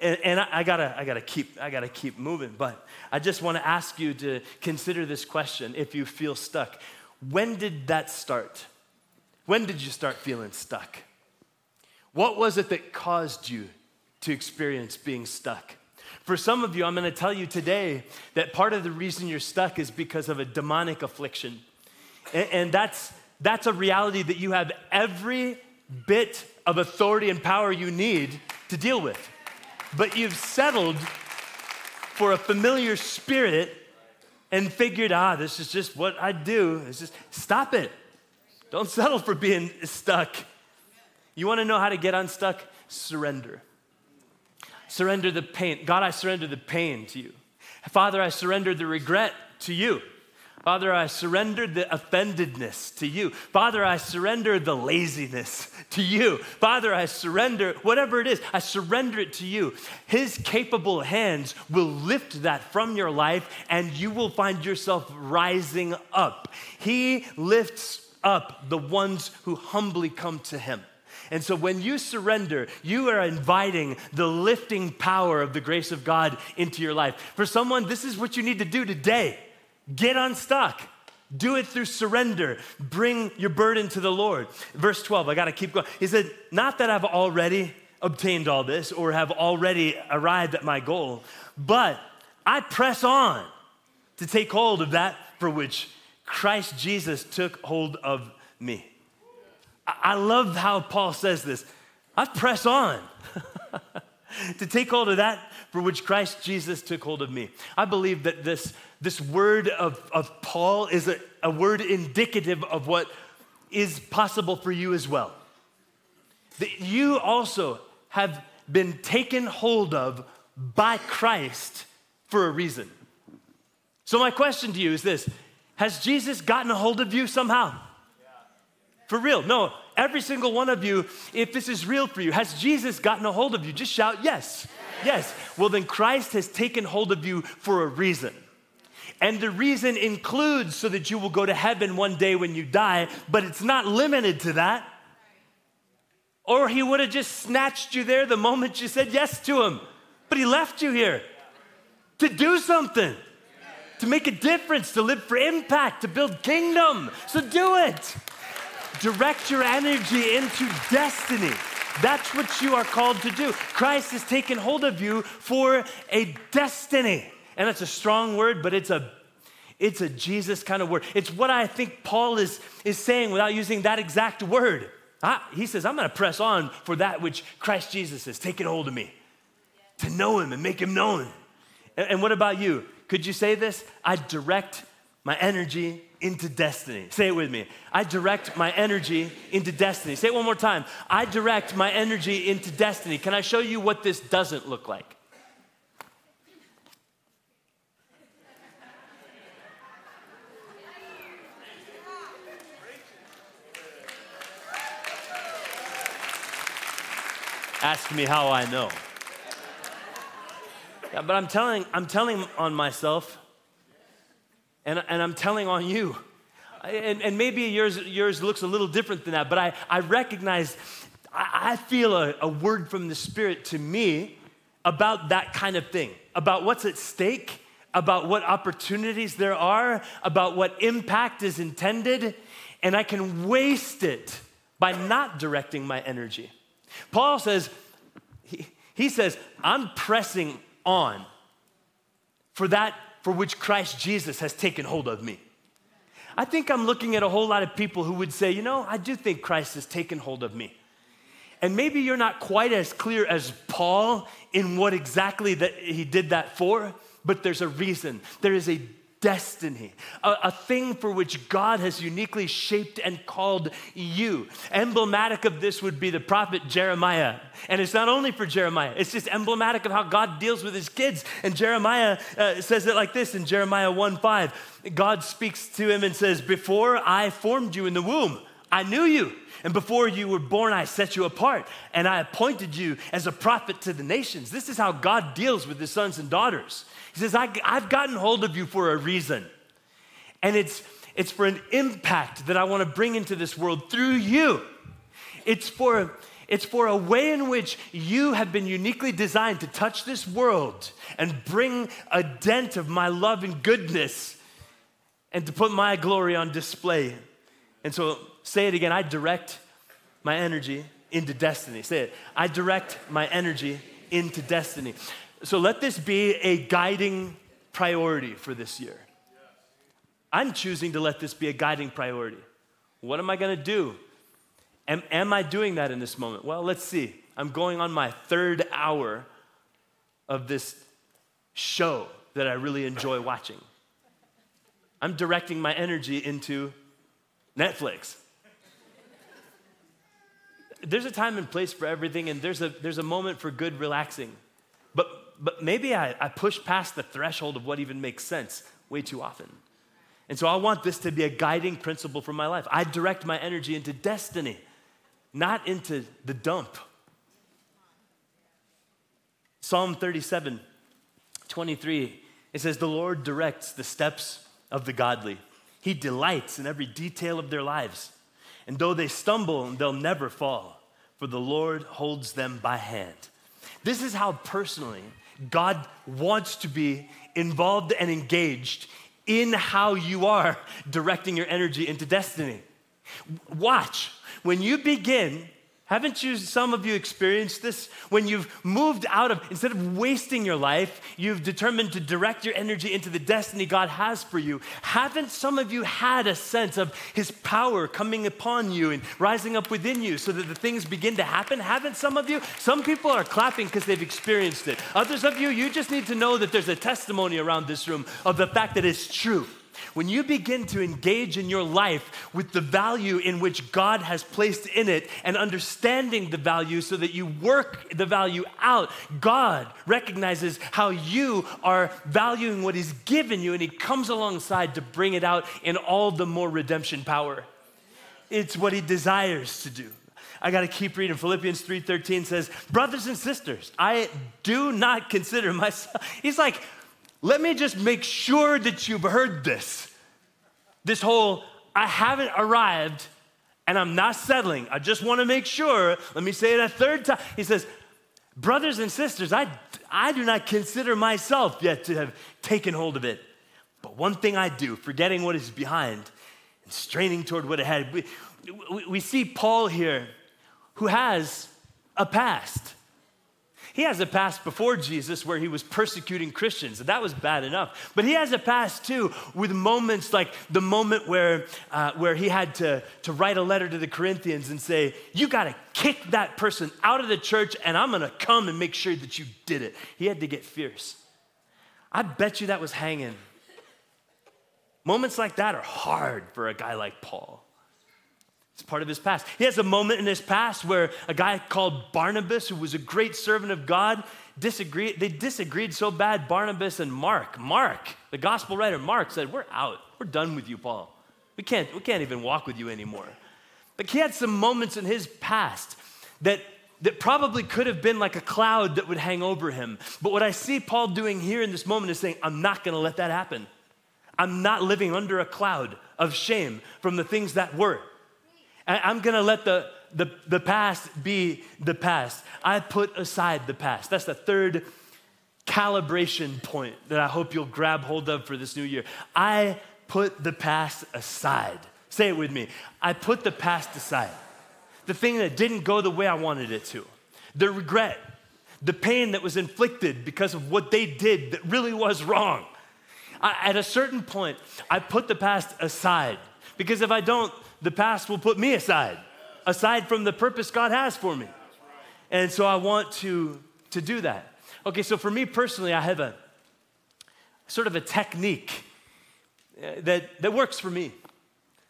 And, and I, I, gotta, I gotta keep, I gotta keep moving. But I just want to ask you to consider this question: If you feel stuck, when did that start? When did you start feeling stuck? What was it that caused you to experience being stuck? For some of you, I'm going to tell you today that part of the reason you're stuck is because of a demonic affliction. And, and that's, that's a reality that you have every bit of authority and power you need to deal with. But you've settled for a familiar spirit and figured, ah, this is just what I do. It's just stop it. Don't settle for being stuck. You want to know how to get unstuck? Surrender. Surrender the pain. God, I surrender the pain to you. Father, I surrender the regret to you. Father, I surrender the offendedness to you. Father, I surrender the laziness to you. Father, I surrender whatever it is, I surrender it to you. His capable hands will lift that from your life and you will find yourself rising up. He lifts up the ones who humbly come to him. And so when you surrender, you are inviting the lifting power of the grace of God into your life. For someone, this is what you need to do today get unstuck. Do it through surrender. Bring your burden to the Lord. Verse 12, I got to keep going. He said, Not that I've already obtained all this or have already arrived at my goal, but I press on to take hold of that for which Christ Jesus took hold of me. I love how Paul says this. I press on to take hold of that for which Christ Jesus took hold of me. I believe that this, this word of, of Paul is a, a word indicative of what is possible for you as well. That you also have been taken hold of by Christ for a reason. So, my question to you is this Has Jesus gotten a hold of you somehow? For real. No, every single one of you, if this is real for you, has Jesus gotten a hold of you? Just shout yes. Yes. Well, then Christ has taken hold of you for a reason. And the reason includes so that you will go to heaven one day when you die, but it's not limited to that. Or he would have just snatched you there the moment you said yes to him. But he left you here to do something, to make a difference, to live for impact, to build kingdom. So do it. Direct your energy into destiny. That's what you are called to do. Christ has taken hold of you for a destiny. And that's a strong word, but it's a it's a Jesus kind of word. It's what I think Paul is, is saying without using that exact word. I, he says, I'm going to press on for that which Christ Jesus has taken hold of me, to know him and make him known. And, and what about you? Could you say this? I direct my energy into destiny. Say it with me. I direct my energy into destiny. Say it one more time. I direct my energy into destiny. Can I show you what this doesn't look like? Ask me how I know. Yeah, but I'm telling, I'm telling on myself and, and I'm telling on you. And, and maybe yours, yours looks a little different than that, but I, I recognize, I, I feel a, a word from the Spirit to me about that kind of thing, about what's at stake, about what opportunities there are, about what impact is intended, and I can waste it by not directing my energy. Paul says, he, he says, I'm pressing on for that for which Christ Jesus has taken hold of me. I think I'm looking at a whole lot of people who would say, you know, I do think Christ has taken hold of me. And maybe you're not quite as clear as Paul in what exactly that he did that for, but there's a reason. There is a destiny, a, a, thing for which God has uniquely shaped and called you. Emblematic of this would be the prophet Jeremiah. And it's not only for Jeremiah, it's just emblematic of how God deals with his kids. And Jeremiah uh, says it like this in Jeremiah 1 5. God speaks to him and says, Before I formed you in the womb, I knew you. And before you were born, I set you apart and I appointed you as a prophet to the nations. This is how God deals with his sons and daughters. He says, I, have gotten hold of you for a reason. And it's, it's for an impact that I want to bring into this world through you. It's for, it's for a way in which you have been uniquely designed to touch this world and bring a dent of my love and goodness and to put my glory on display. And so, say it again I direct my energy into destiny. Say it. I direct my energy into destiny. So let this be a guiding priority for this year. I'm choosing to let this be a guiding priority. What am I going to do? Am, am I doing that in this moment? Well, let's see. I'm going on my third hour of this show that I really enjoy watching. I'm directing my energy into Netflix. There's a time and place for everything, and there's a, there's a moment for good relaxing. But but maybe I, I push past the threshold of what even makes sense way too often. And so I want this to be a guiding principle for my life. I direct my energy into destiny, not into the dump. Psalm 37, 23, it says, The Lord directs the steps of the godly. He delights in every detail of their lives. And though they stumble, they'll never fall, for the Lord holds them by hand. This is how personally God wants to be involved and engaged in how you are directing your energy into destiny. Watch, when you begin Haven't you, some of you, experienced this? When you've moved out of, instead of wasting your life, you've determined to direct your energy into the destiny God has for you. Haven't some of you had a sense of His power coming upon you and rising up within you so that the things begin to happen? Haven't some of you? Some people are clapping because they've experienced it. Others of you, you just need to know that there's a testimony around this room of the fact that it's true. When you begin to engage in your life with the value in which God has placed in it and understanding the value so that you work the value out, God recognizes how you are valuing what He's given you and He comes alongside to bring it out in all the more redemption power. It's what He desires to do. I got to keep reading. Philippians 3:13 says, "Brothers and sisters, I do not consider myself." He's like, let me just make sure that you've heard this. This whole, I haven't arrived and I'm not settling. I just want to make sure. Let me say it a third time. He says, Brothers and sisters, I, I do not consider myself yet to have taken hold of it. But one thing I do, forgetting what is behind and straining toward what ahead. We, we, we see Paul here who has a past. He has a past before Jesus where he was persecuting Christians, and that was bad enough. But he has a past too with moments like the moment where, uh, where he had to, to write a letter to the Corinthians and say, You got to kick that person out of the church, and I'm going to come and make sure that you did it. He had to get fierce. I bet you that was hanging. Moments like that are hard for a guy like Paul. It's part of his past. He has a moment in his past where a guy called Barnabas, who was a great servant of God, disagreed. They disagreed so bad, Barnabas and Mark. Mark, the gospel writer, Mark said, We're out. We're done with you, Paul. We can't, we can't even walk with you anymore. But he had some moments in his past that, that probably could have been like a cloud that would hang over him. But what I see Paul doing here in this moment is saying, I'm not going to let that happen. I'm not living under a cloud of shame from the things that were. I'm gonna let the, the, the past be the past. I put aside the past. That's the third calibration point that I hope you'll grab hold of for this new year. I put the past aside. Say it with me. I put the past aside. The thing that didn't go the way I wanted it to, the regret, the pain that was inflicted because of what they did that really was wrong. I, at a certain point, I put the past aside because if I don't, the past will put me aside, aside from the purpose God has for me. And so I want to, to do that. Okay, so for me personally, I have a sort of a technique uh, that, that works for me.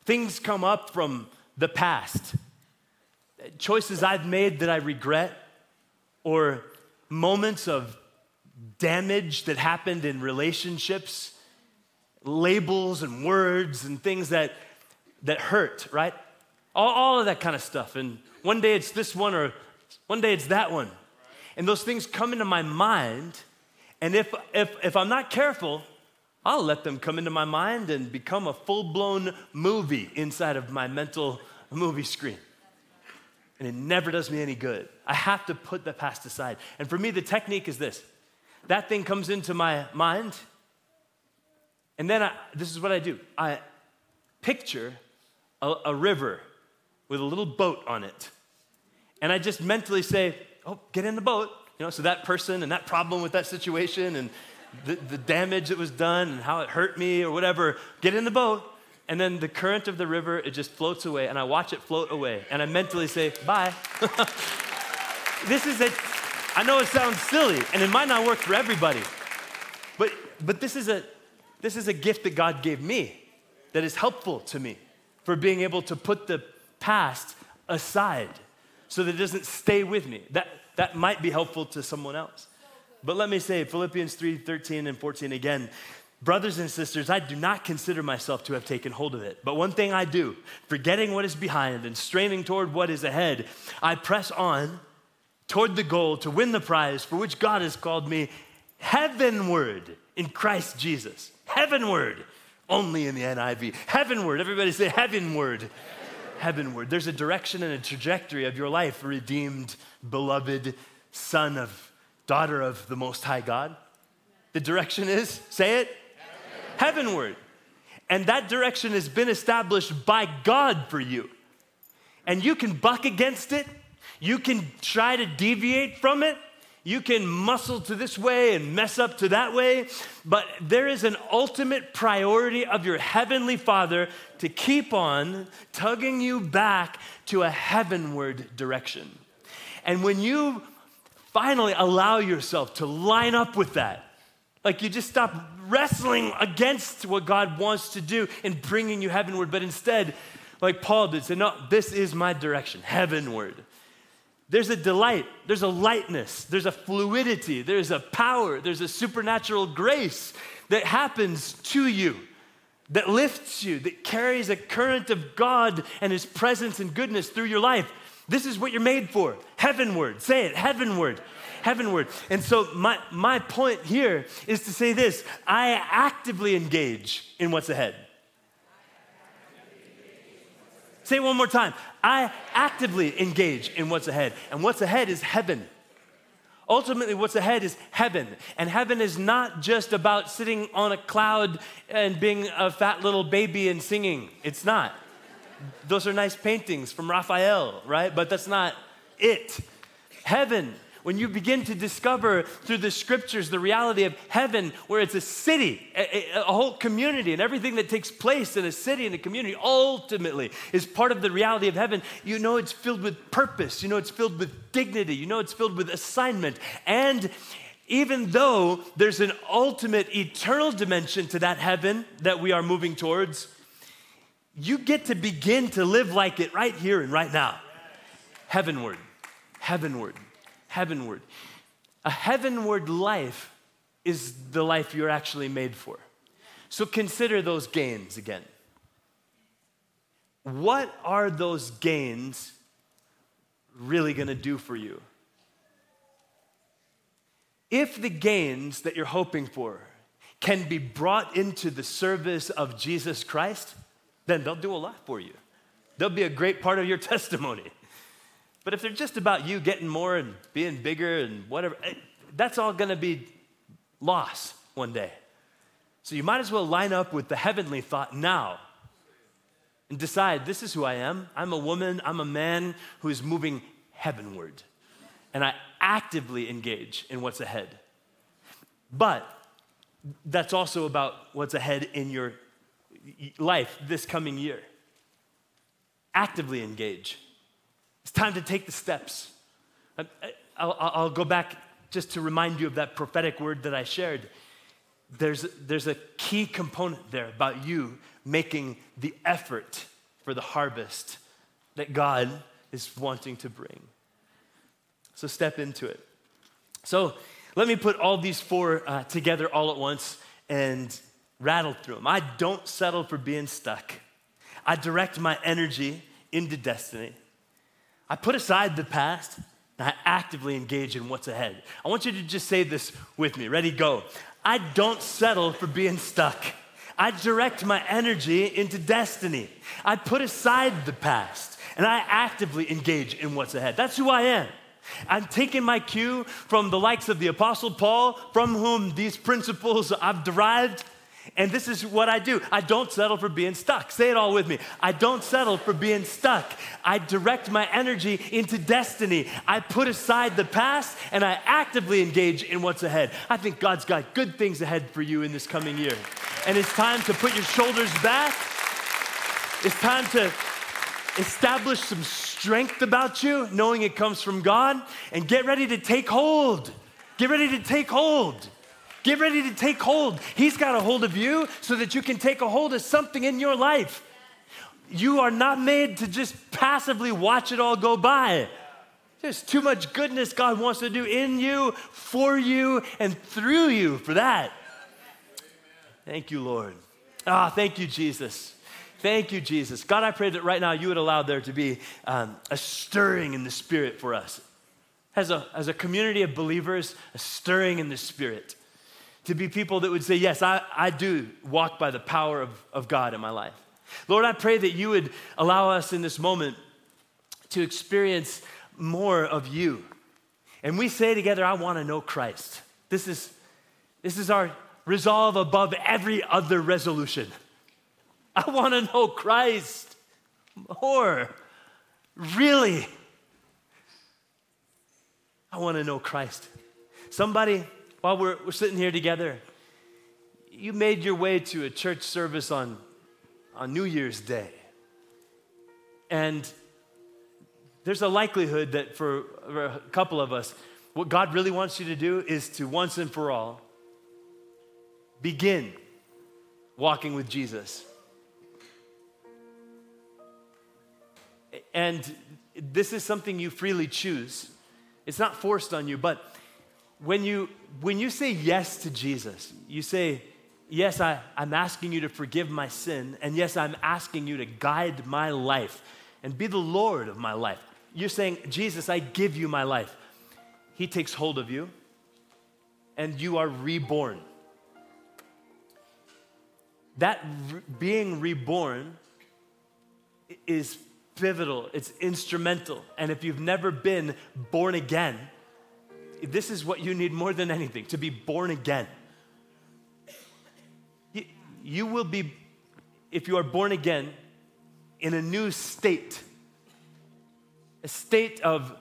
Things come up from the past, choices I've made that I regret, or moments of damage that happened in relationships, labels and words and things that that hurt, right? All, all of that kind of stuff. And one day it's this one, or one day it's that one. And those things come into my mind. And if, if, if I'm not careful, I'll let them come into my mind and become a full blown movie inside of my mental movie screen. And it never does me any good. I have to put the past aside. And for me, the technique is this that thing comes into my mind, and then I, this is what I do I picture a, a river with a little boat on it. And I just mentally say, oh, get in the boat. You know, so that person and that problem with that situation and the, the damage that was done and how it hurt me or whatever, get in the boat. And then the current of the river, it just floats away, and I watch it float away. And I mentally say, bye. this is a, I know it sounds silly, and it might not work for everybody, but, but this, is a, this is a gift that God gave me that is helpful to me for being able to put the past aside so that it doesn't stay with me. That, that might be helpful to someone else. But let me say, Philippians 3 13 and 14 again. Brothers and sisters, I do not consider myself to have taken hold of it. But one thing I do, forgetting what is behind and straining toward what is ahead, I press on toward the goal to win the prize for which God has called me heavenward in Christ Jesus. Heavenward only in the NIV. Heavenward. Everybody say heavenward. Heavenward. There's a direction and a trajectory of your life, redeemed, beloved son of, daughter of the Most High God. The direction is, say it, heavenward. heavenward. And that direction has been established by God for you. And you can buck against it, You can try to deviate from it. You can muscle to this way and mess up to that way, but there is an ultimate priority of your heavenly Father to keep on tugging you back to a heavenward direction. And when you finally allow yourself to line up with that, like you just stop wrestling against what God wants to do in bringing you heavenward, but instead, like Paul did, say, No, this is my direction, heavenward. There's a delight, there's a lightness, there's a fluidity, there's a power, there's a supernatural grace that happens to you, that lifts you, that carries a current of God and His presence and goodness through your life. This is what you're made for heavenward. Say it, heavenward. Heavenward. And so, my, my point here is to say this I actively engage in what's ahead. Say one more time. I actively engage in what's ahead. And what's ahead is heaven. Ultimately, what's ahead is heaven. And heaven is not just about sitting on a cloud and being a fat little baby and singing. It's not. Those are nice paintings from Raphael, right? But that's not it. Heaven when you begin to discover through the scriptures the reality of heaven, where it's a city, a, a, whole community, and everything that takes place in a city and a community ultimately is part of the reality of heaven, you know it's filled with purpose, you know it's filled with dignity, you know it's filled with assignment. And even though there's an ultimate eternal dimension to that heaven that we are moving towards, you get to begin to live like it right here and right now. Heavenward, heavenward heavenward. A heavenward life is the life you're actually made for. So consider those gains again. What are those gains really going to do for you? If the gains that you're hoping for can be brought into the service of Jesus Christ, then they'll do a lot for you. They'll be a great part of your testimony. But if they're just about you getting more and being bigger and whatever, eh, that's all going to be loss one day. So you might as well line up with the heavenly thought now and decide this is who I am. I'm a woman, I'm a man who is moving heavenward. And I actively engage in what's ahead. But that's also about what's ahead in your life this coming year. Actively engage. It's time to take the steps. I'll, I'll, go back just to remind you of that prophetic word that I shared. There's, there's a key component there about you making the effort for the harvest that God is wanting to bring. So step into it. So let me put all these four uh, together all at once and rattle through them. I don't settle for being stuck. I direct my energy into destiny. I put aside the past and I actively engage in what's ahead. I want you to just say this with me. Ready, go. I don't settle for being stuck. I direct my energy into destiny. I put aside the past and I actively engage in what's ahead. That's who I am. I'm taking my cue from the likes of the Apostle Paul, from whom these principles I've derived. And this is what I do. I don't settle for being stuck. Say it all with me. I don't settle for being stuck. I direct my energy into destiny. I put aside the past and I actively engage in what's ahead. I think God's got good things ahead for you in this coming year. And it's time to put your shoulders back. It's time to establish some strength about you, knowing it comes from God, and get ready to take hold. Get ready to take hold. Get ready to take hold. He's got a hold of you so that you can take a hold of something in your life. You are not made to just passively watch it all go by. There's too much goodness God wants to do in you, for you, and through you for that. Thank you, Lord. Ah, oh, thank you, Jesus. Thank you, Jesus. God, I pray that right now you would allow there to be um, a stirring in the spirit for us. As a, as a community of believers, a stirring in the spirit to be people that would say, Yes, I, I do walk by the power of, of God in my life. Lord, I pray that you would allow us in this moment to experience more of you. And we say together, I want to know Christ. This is, this is our resolve above every other resolution. I want to know Christ more. Really. I want to know Christ. Somebody, while we're, we're sitting here together, you made your way to a church service on, on New Year's Day. And there's a likelihood that for, for a couple of us, what God really wants you to do is to once and for all begin walking with Jesus. And this is something you freely choose. It's not forced on you, but when you when you say yes to Jesus, you say, Yes, I, I'm asking you to forgive my sin, and yes, I'm asking you to guide my life and be the Lord of my life. You're saying, Jesus, I give you my life. He takes hold of you, and you are reborn. That re- being reborn is pivotal, it's instrumental. And if you've never been born again, this is what you need more than anything to be born again. You, will be, if you are born again, in a new state, a state of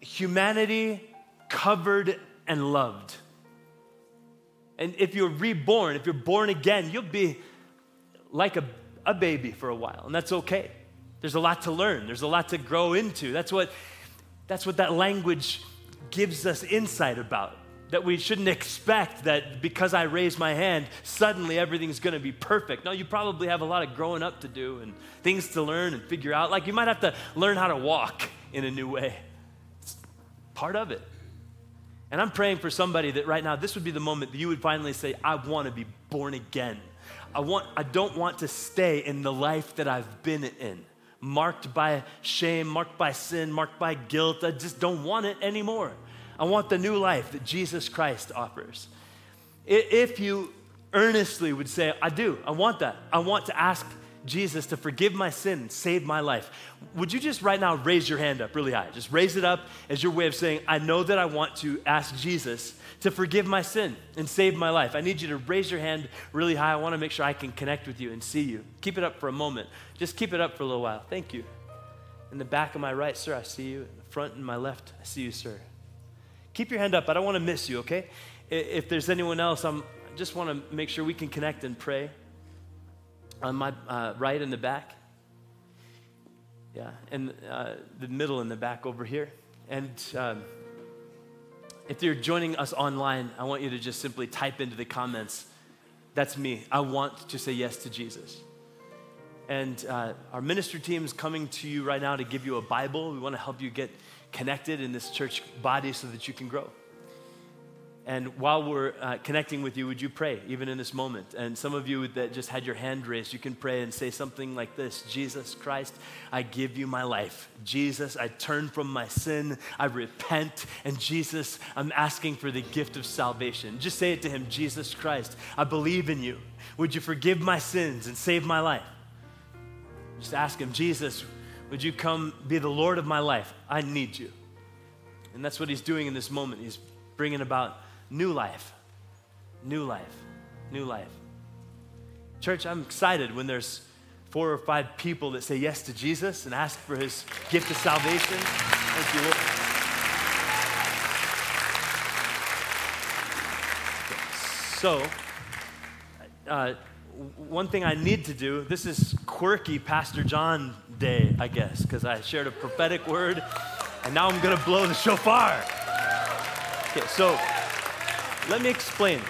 humanity covered and loved. And if you're reborn, if you're born again, you'll be like a, a baby for a while, and that's okay. There's a lot to learn, there's a lot to grow into. That's what, that's what that language gives us insight about. That we shouldn't expect that because I raise my hand, suddenly everything's gonna be perfect. No, you probably have a lot of growing up to do and things to learn and figure out. Like you might have to learn how to walk in a new way. It's part of it. And I'm praying for somebody that right now, this would be the moment that you would finally say, I want to be born again. I, want, I don't want to stay in the life that I've been in, marked by shame, marked by sin, marked by guilt. I just don't want it anymore. I want the new life that Jesus Christ offers. If you earnestly would say, I do, I want that, I want to ask Jesus to forgive my sin, save my life, would you just right now raise your hand up really high? Just raise it up as your way of saying, I know that I want to ask Jesus to forgive my sin and save my life. I need you to raise your hand really high. I want to make sure I can connect with you and see you. Keep it up for a moment. Just keep it up for a little while. Thank you. In the back of my right, sir, I see you. In the front and my left, I see you, sir. Keep your hand up. I don't want to miss you, okay? If there's anyone else, I'm, I just want to make sure we can connect and pray on my uh, right in the back. Yeah, and uh, the middle in the back over here. And um, if you're joining us online, I want you to just simply type into the comments, that's me. I want to say yes to Jesus. And uh, our ministry team is coming to you right now to give you a Bible. We want to help you get connected in this church body so that you can grow. And while we're uh, connecting with you, would you pray, even in this moment? And some of you that just had your hand raised, you can pray and say something like this Jesus Christ, I give you my life. Jesus, I turn from my sin. I repent. And Jesus, I'm asking for the gift of salvation. Just say it to him Jesus Christ, I believe in you. Would you forgive my sins and save my life? Just ask him, Jesus, would you come be the Lord of my life? I need you. And that's what he's doing in this moment. He's bringing about new life, new life, new life. Church, I'm excited when there's four or five people that say yes to Jesus and ask for his gift of salvation. Thank you, Lord. So, uh, one thing I need to do, this is quirky Pastor John day, I guess, because I shared a prophetic word and now I'm going to blow the shofar. Okay, so let me explain.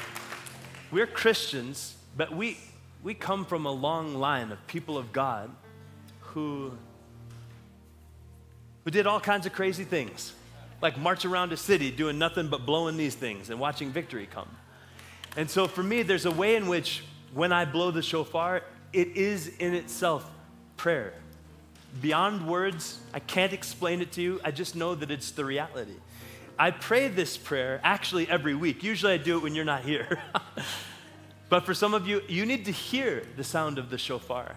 We're Christians, but we, we come from a long line of people of God who, who did all kinds of crazy things, like march around a city doing nothing but blowing these things and watching victory come. And so for me, there's a way in which when I blow the shofar, it is in itself prayer. Beyond words, I can't explain it to you. I just know that it's the reality. I pray this prayer actually every week. Usually I do it when you're not here. but for some of you, you need to hear the sound of the shofar.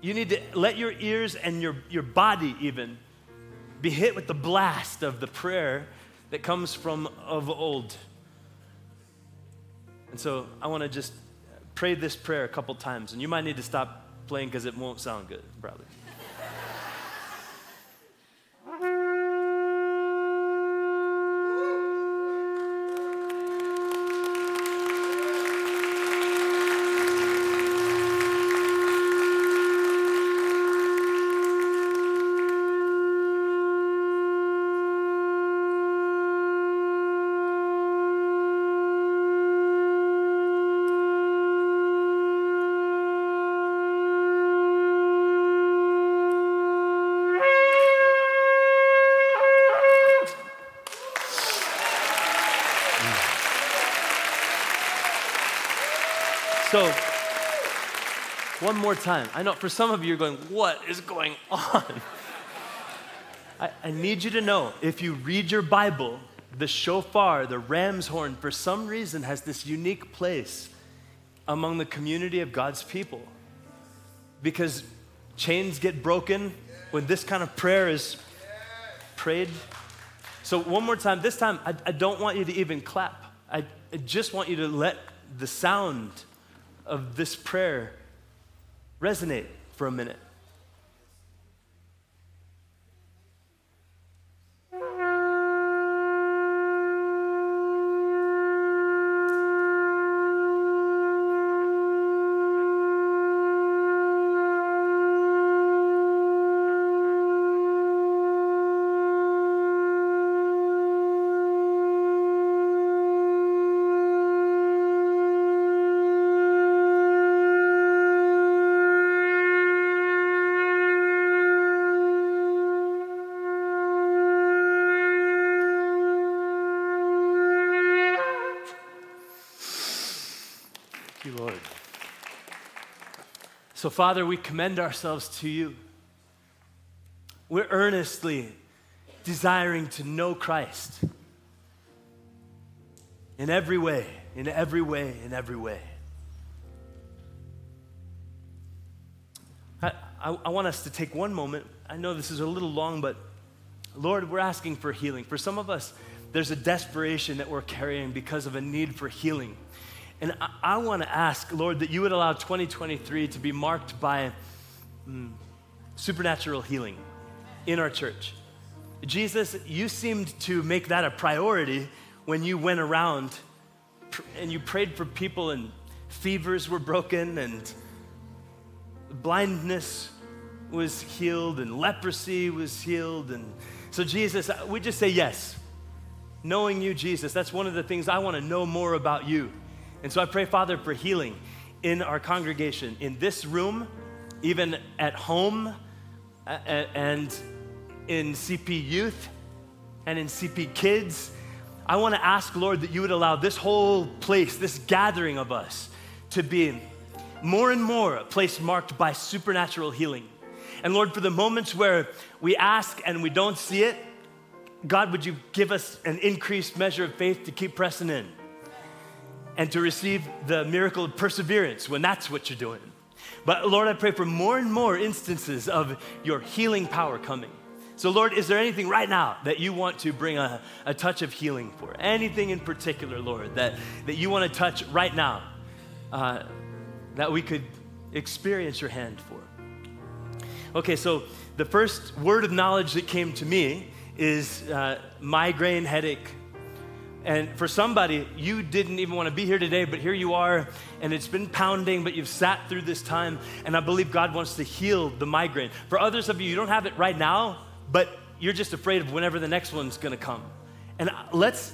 You need to let your ears and your, your body even be hit with the blast of the prayer that comes from of old. And so I want to just pray this prayer a couple times, and you might need to stop playing because it won't sound good, probably. One more time. I know for some of you, you're going, What is going on? I, I need you to know if you read your Bible, the shofar, the ram's horn, for some reason has this unique place among the community of God's people. Because chains get broken when this kind of prayer is prayed. So, one more time, this time, I, I don't want you to even clap. I, I just want you to let the sound of this prayer resonate for a minute. Lord, so, Father, we commend ourselves to you. We're earnestly desiring to know Christ in every way, in every way, in every way. I, I, I, want us to take one moment. I know this is a little long, but Lord, we're asking for healing. For some of us, there's a desperation that we're carrying because of a need for healing. And I, I want to ask, Lord, that you would allow 2023 to be marked by mm, supernatural healing in our church. Jesus, you seemed to make that a priority when you went around and you prayed for people, and fevers were broken, and blindness was healed, and leprosy was healed. And so, Jesus, we just say yes. Knowing you, Jesus, that's one of the things I want to know more about you. And so I pray, Father, for healing in our congregation, in this room, even at home, and in CP Youth, and in CP Kids. I want to ask, Lord, that you would allow this whole place, this gathering of us, to be more and more a place marked by supernatural healing. And Lord, for the moments where we ask and we don't see it, God, would you give us an increased measure of faith to keep pressing in? And to receive the miracle of perseverance when that's what you're doing. But Lord, I pray for more and more instances of your healing power coming. So, Lord, is there anything right now that you want to bring a, a touch of healing for? Anything in particular, Lord, that, that you want to touch right now uh, that we could experience your hand for? Okay, so the first word of knowledge that came to me is uh, migraine headache and for somebody, you didn't even want to be here today, but here you are, and it's been pounding, but you've sat through this time, and I believe God wants to heal the migraine. For others of you, you don't have it right now, but you're just afraid of whenever the next one's going to come. And let's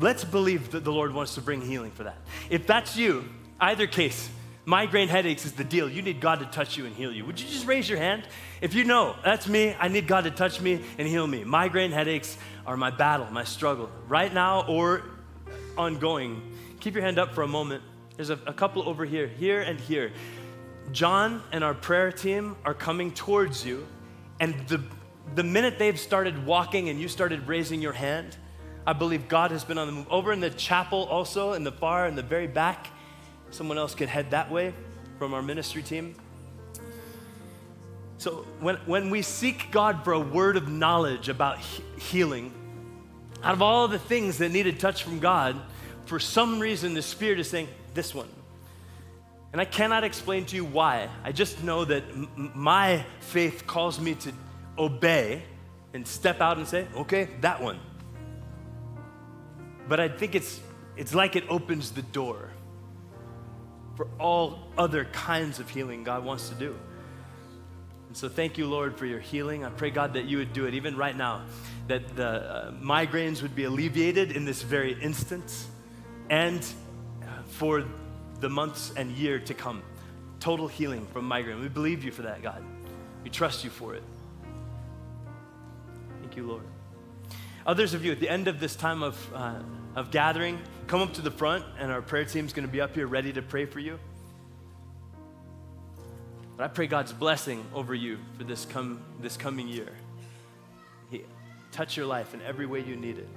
let's believe that the Lord wants to bring healing for that. If that's you, either case, migraine headaches is the deal. You need God to touch you and heal you. Would you just raise your hand? If you know, that's me, I need God to touch me and heal me. Migraine headaches are my battle, my struggle, right now or ongoing. Keep your hand up for a moment. There's a, a couple over here, here and here. John and our prayer team are coming towards you, and the, the minute they've started walking and you started raising your hand, I believe God has been on the move. Over in the chapel, also in the far in the very back, someone else could head that way from our ministry team. So, when, when we seek God for a word of knowledge about he- healing, out of all the things that need a touch from God, for some reason the Spirit is saying, This one. And I cannot explain to you why. I just know that m- my faith calls me to obey and step out and say, Okay, that one. But I think it's, it's like it opens the door for all other kinds of healing God wants to do. And so thank you, Lord, for your healing. I pray, God, that you would do it even right now, that the uh, migraines would be alleviated in this very instant and for the months and year to come. Total healing from migraine. We believe you for that, God. We trust you for it. Thank you, Lord. Others of you, at the end of this time of, uh, of gathering, come up to the front, and our prayer team's going to be up here ready to pray for you. But I pray God's blessing over you for this, come, this coming year. He, touch your life in every way you need it.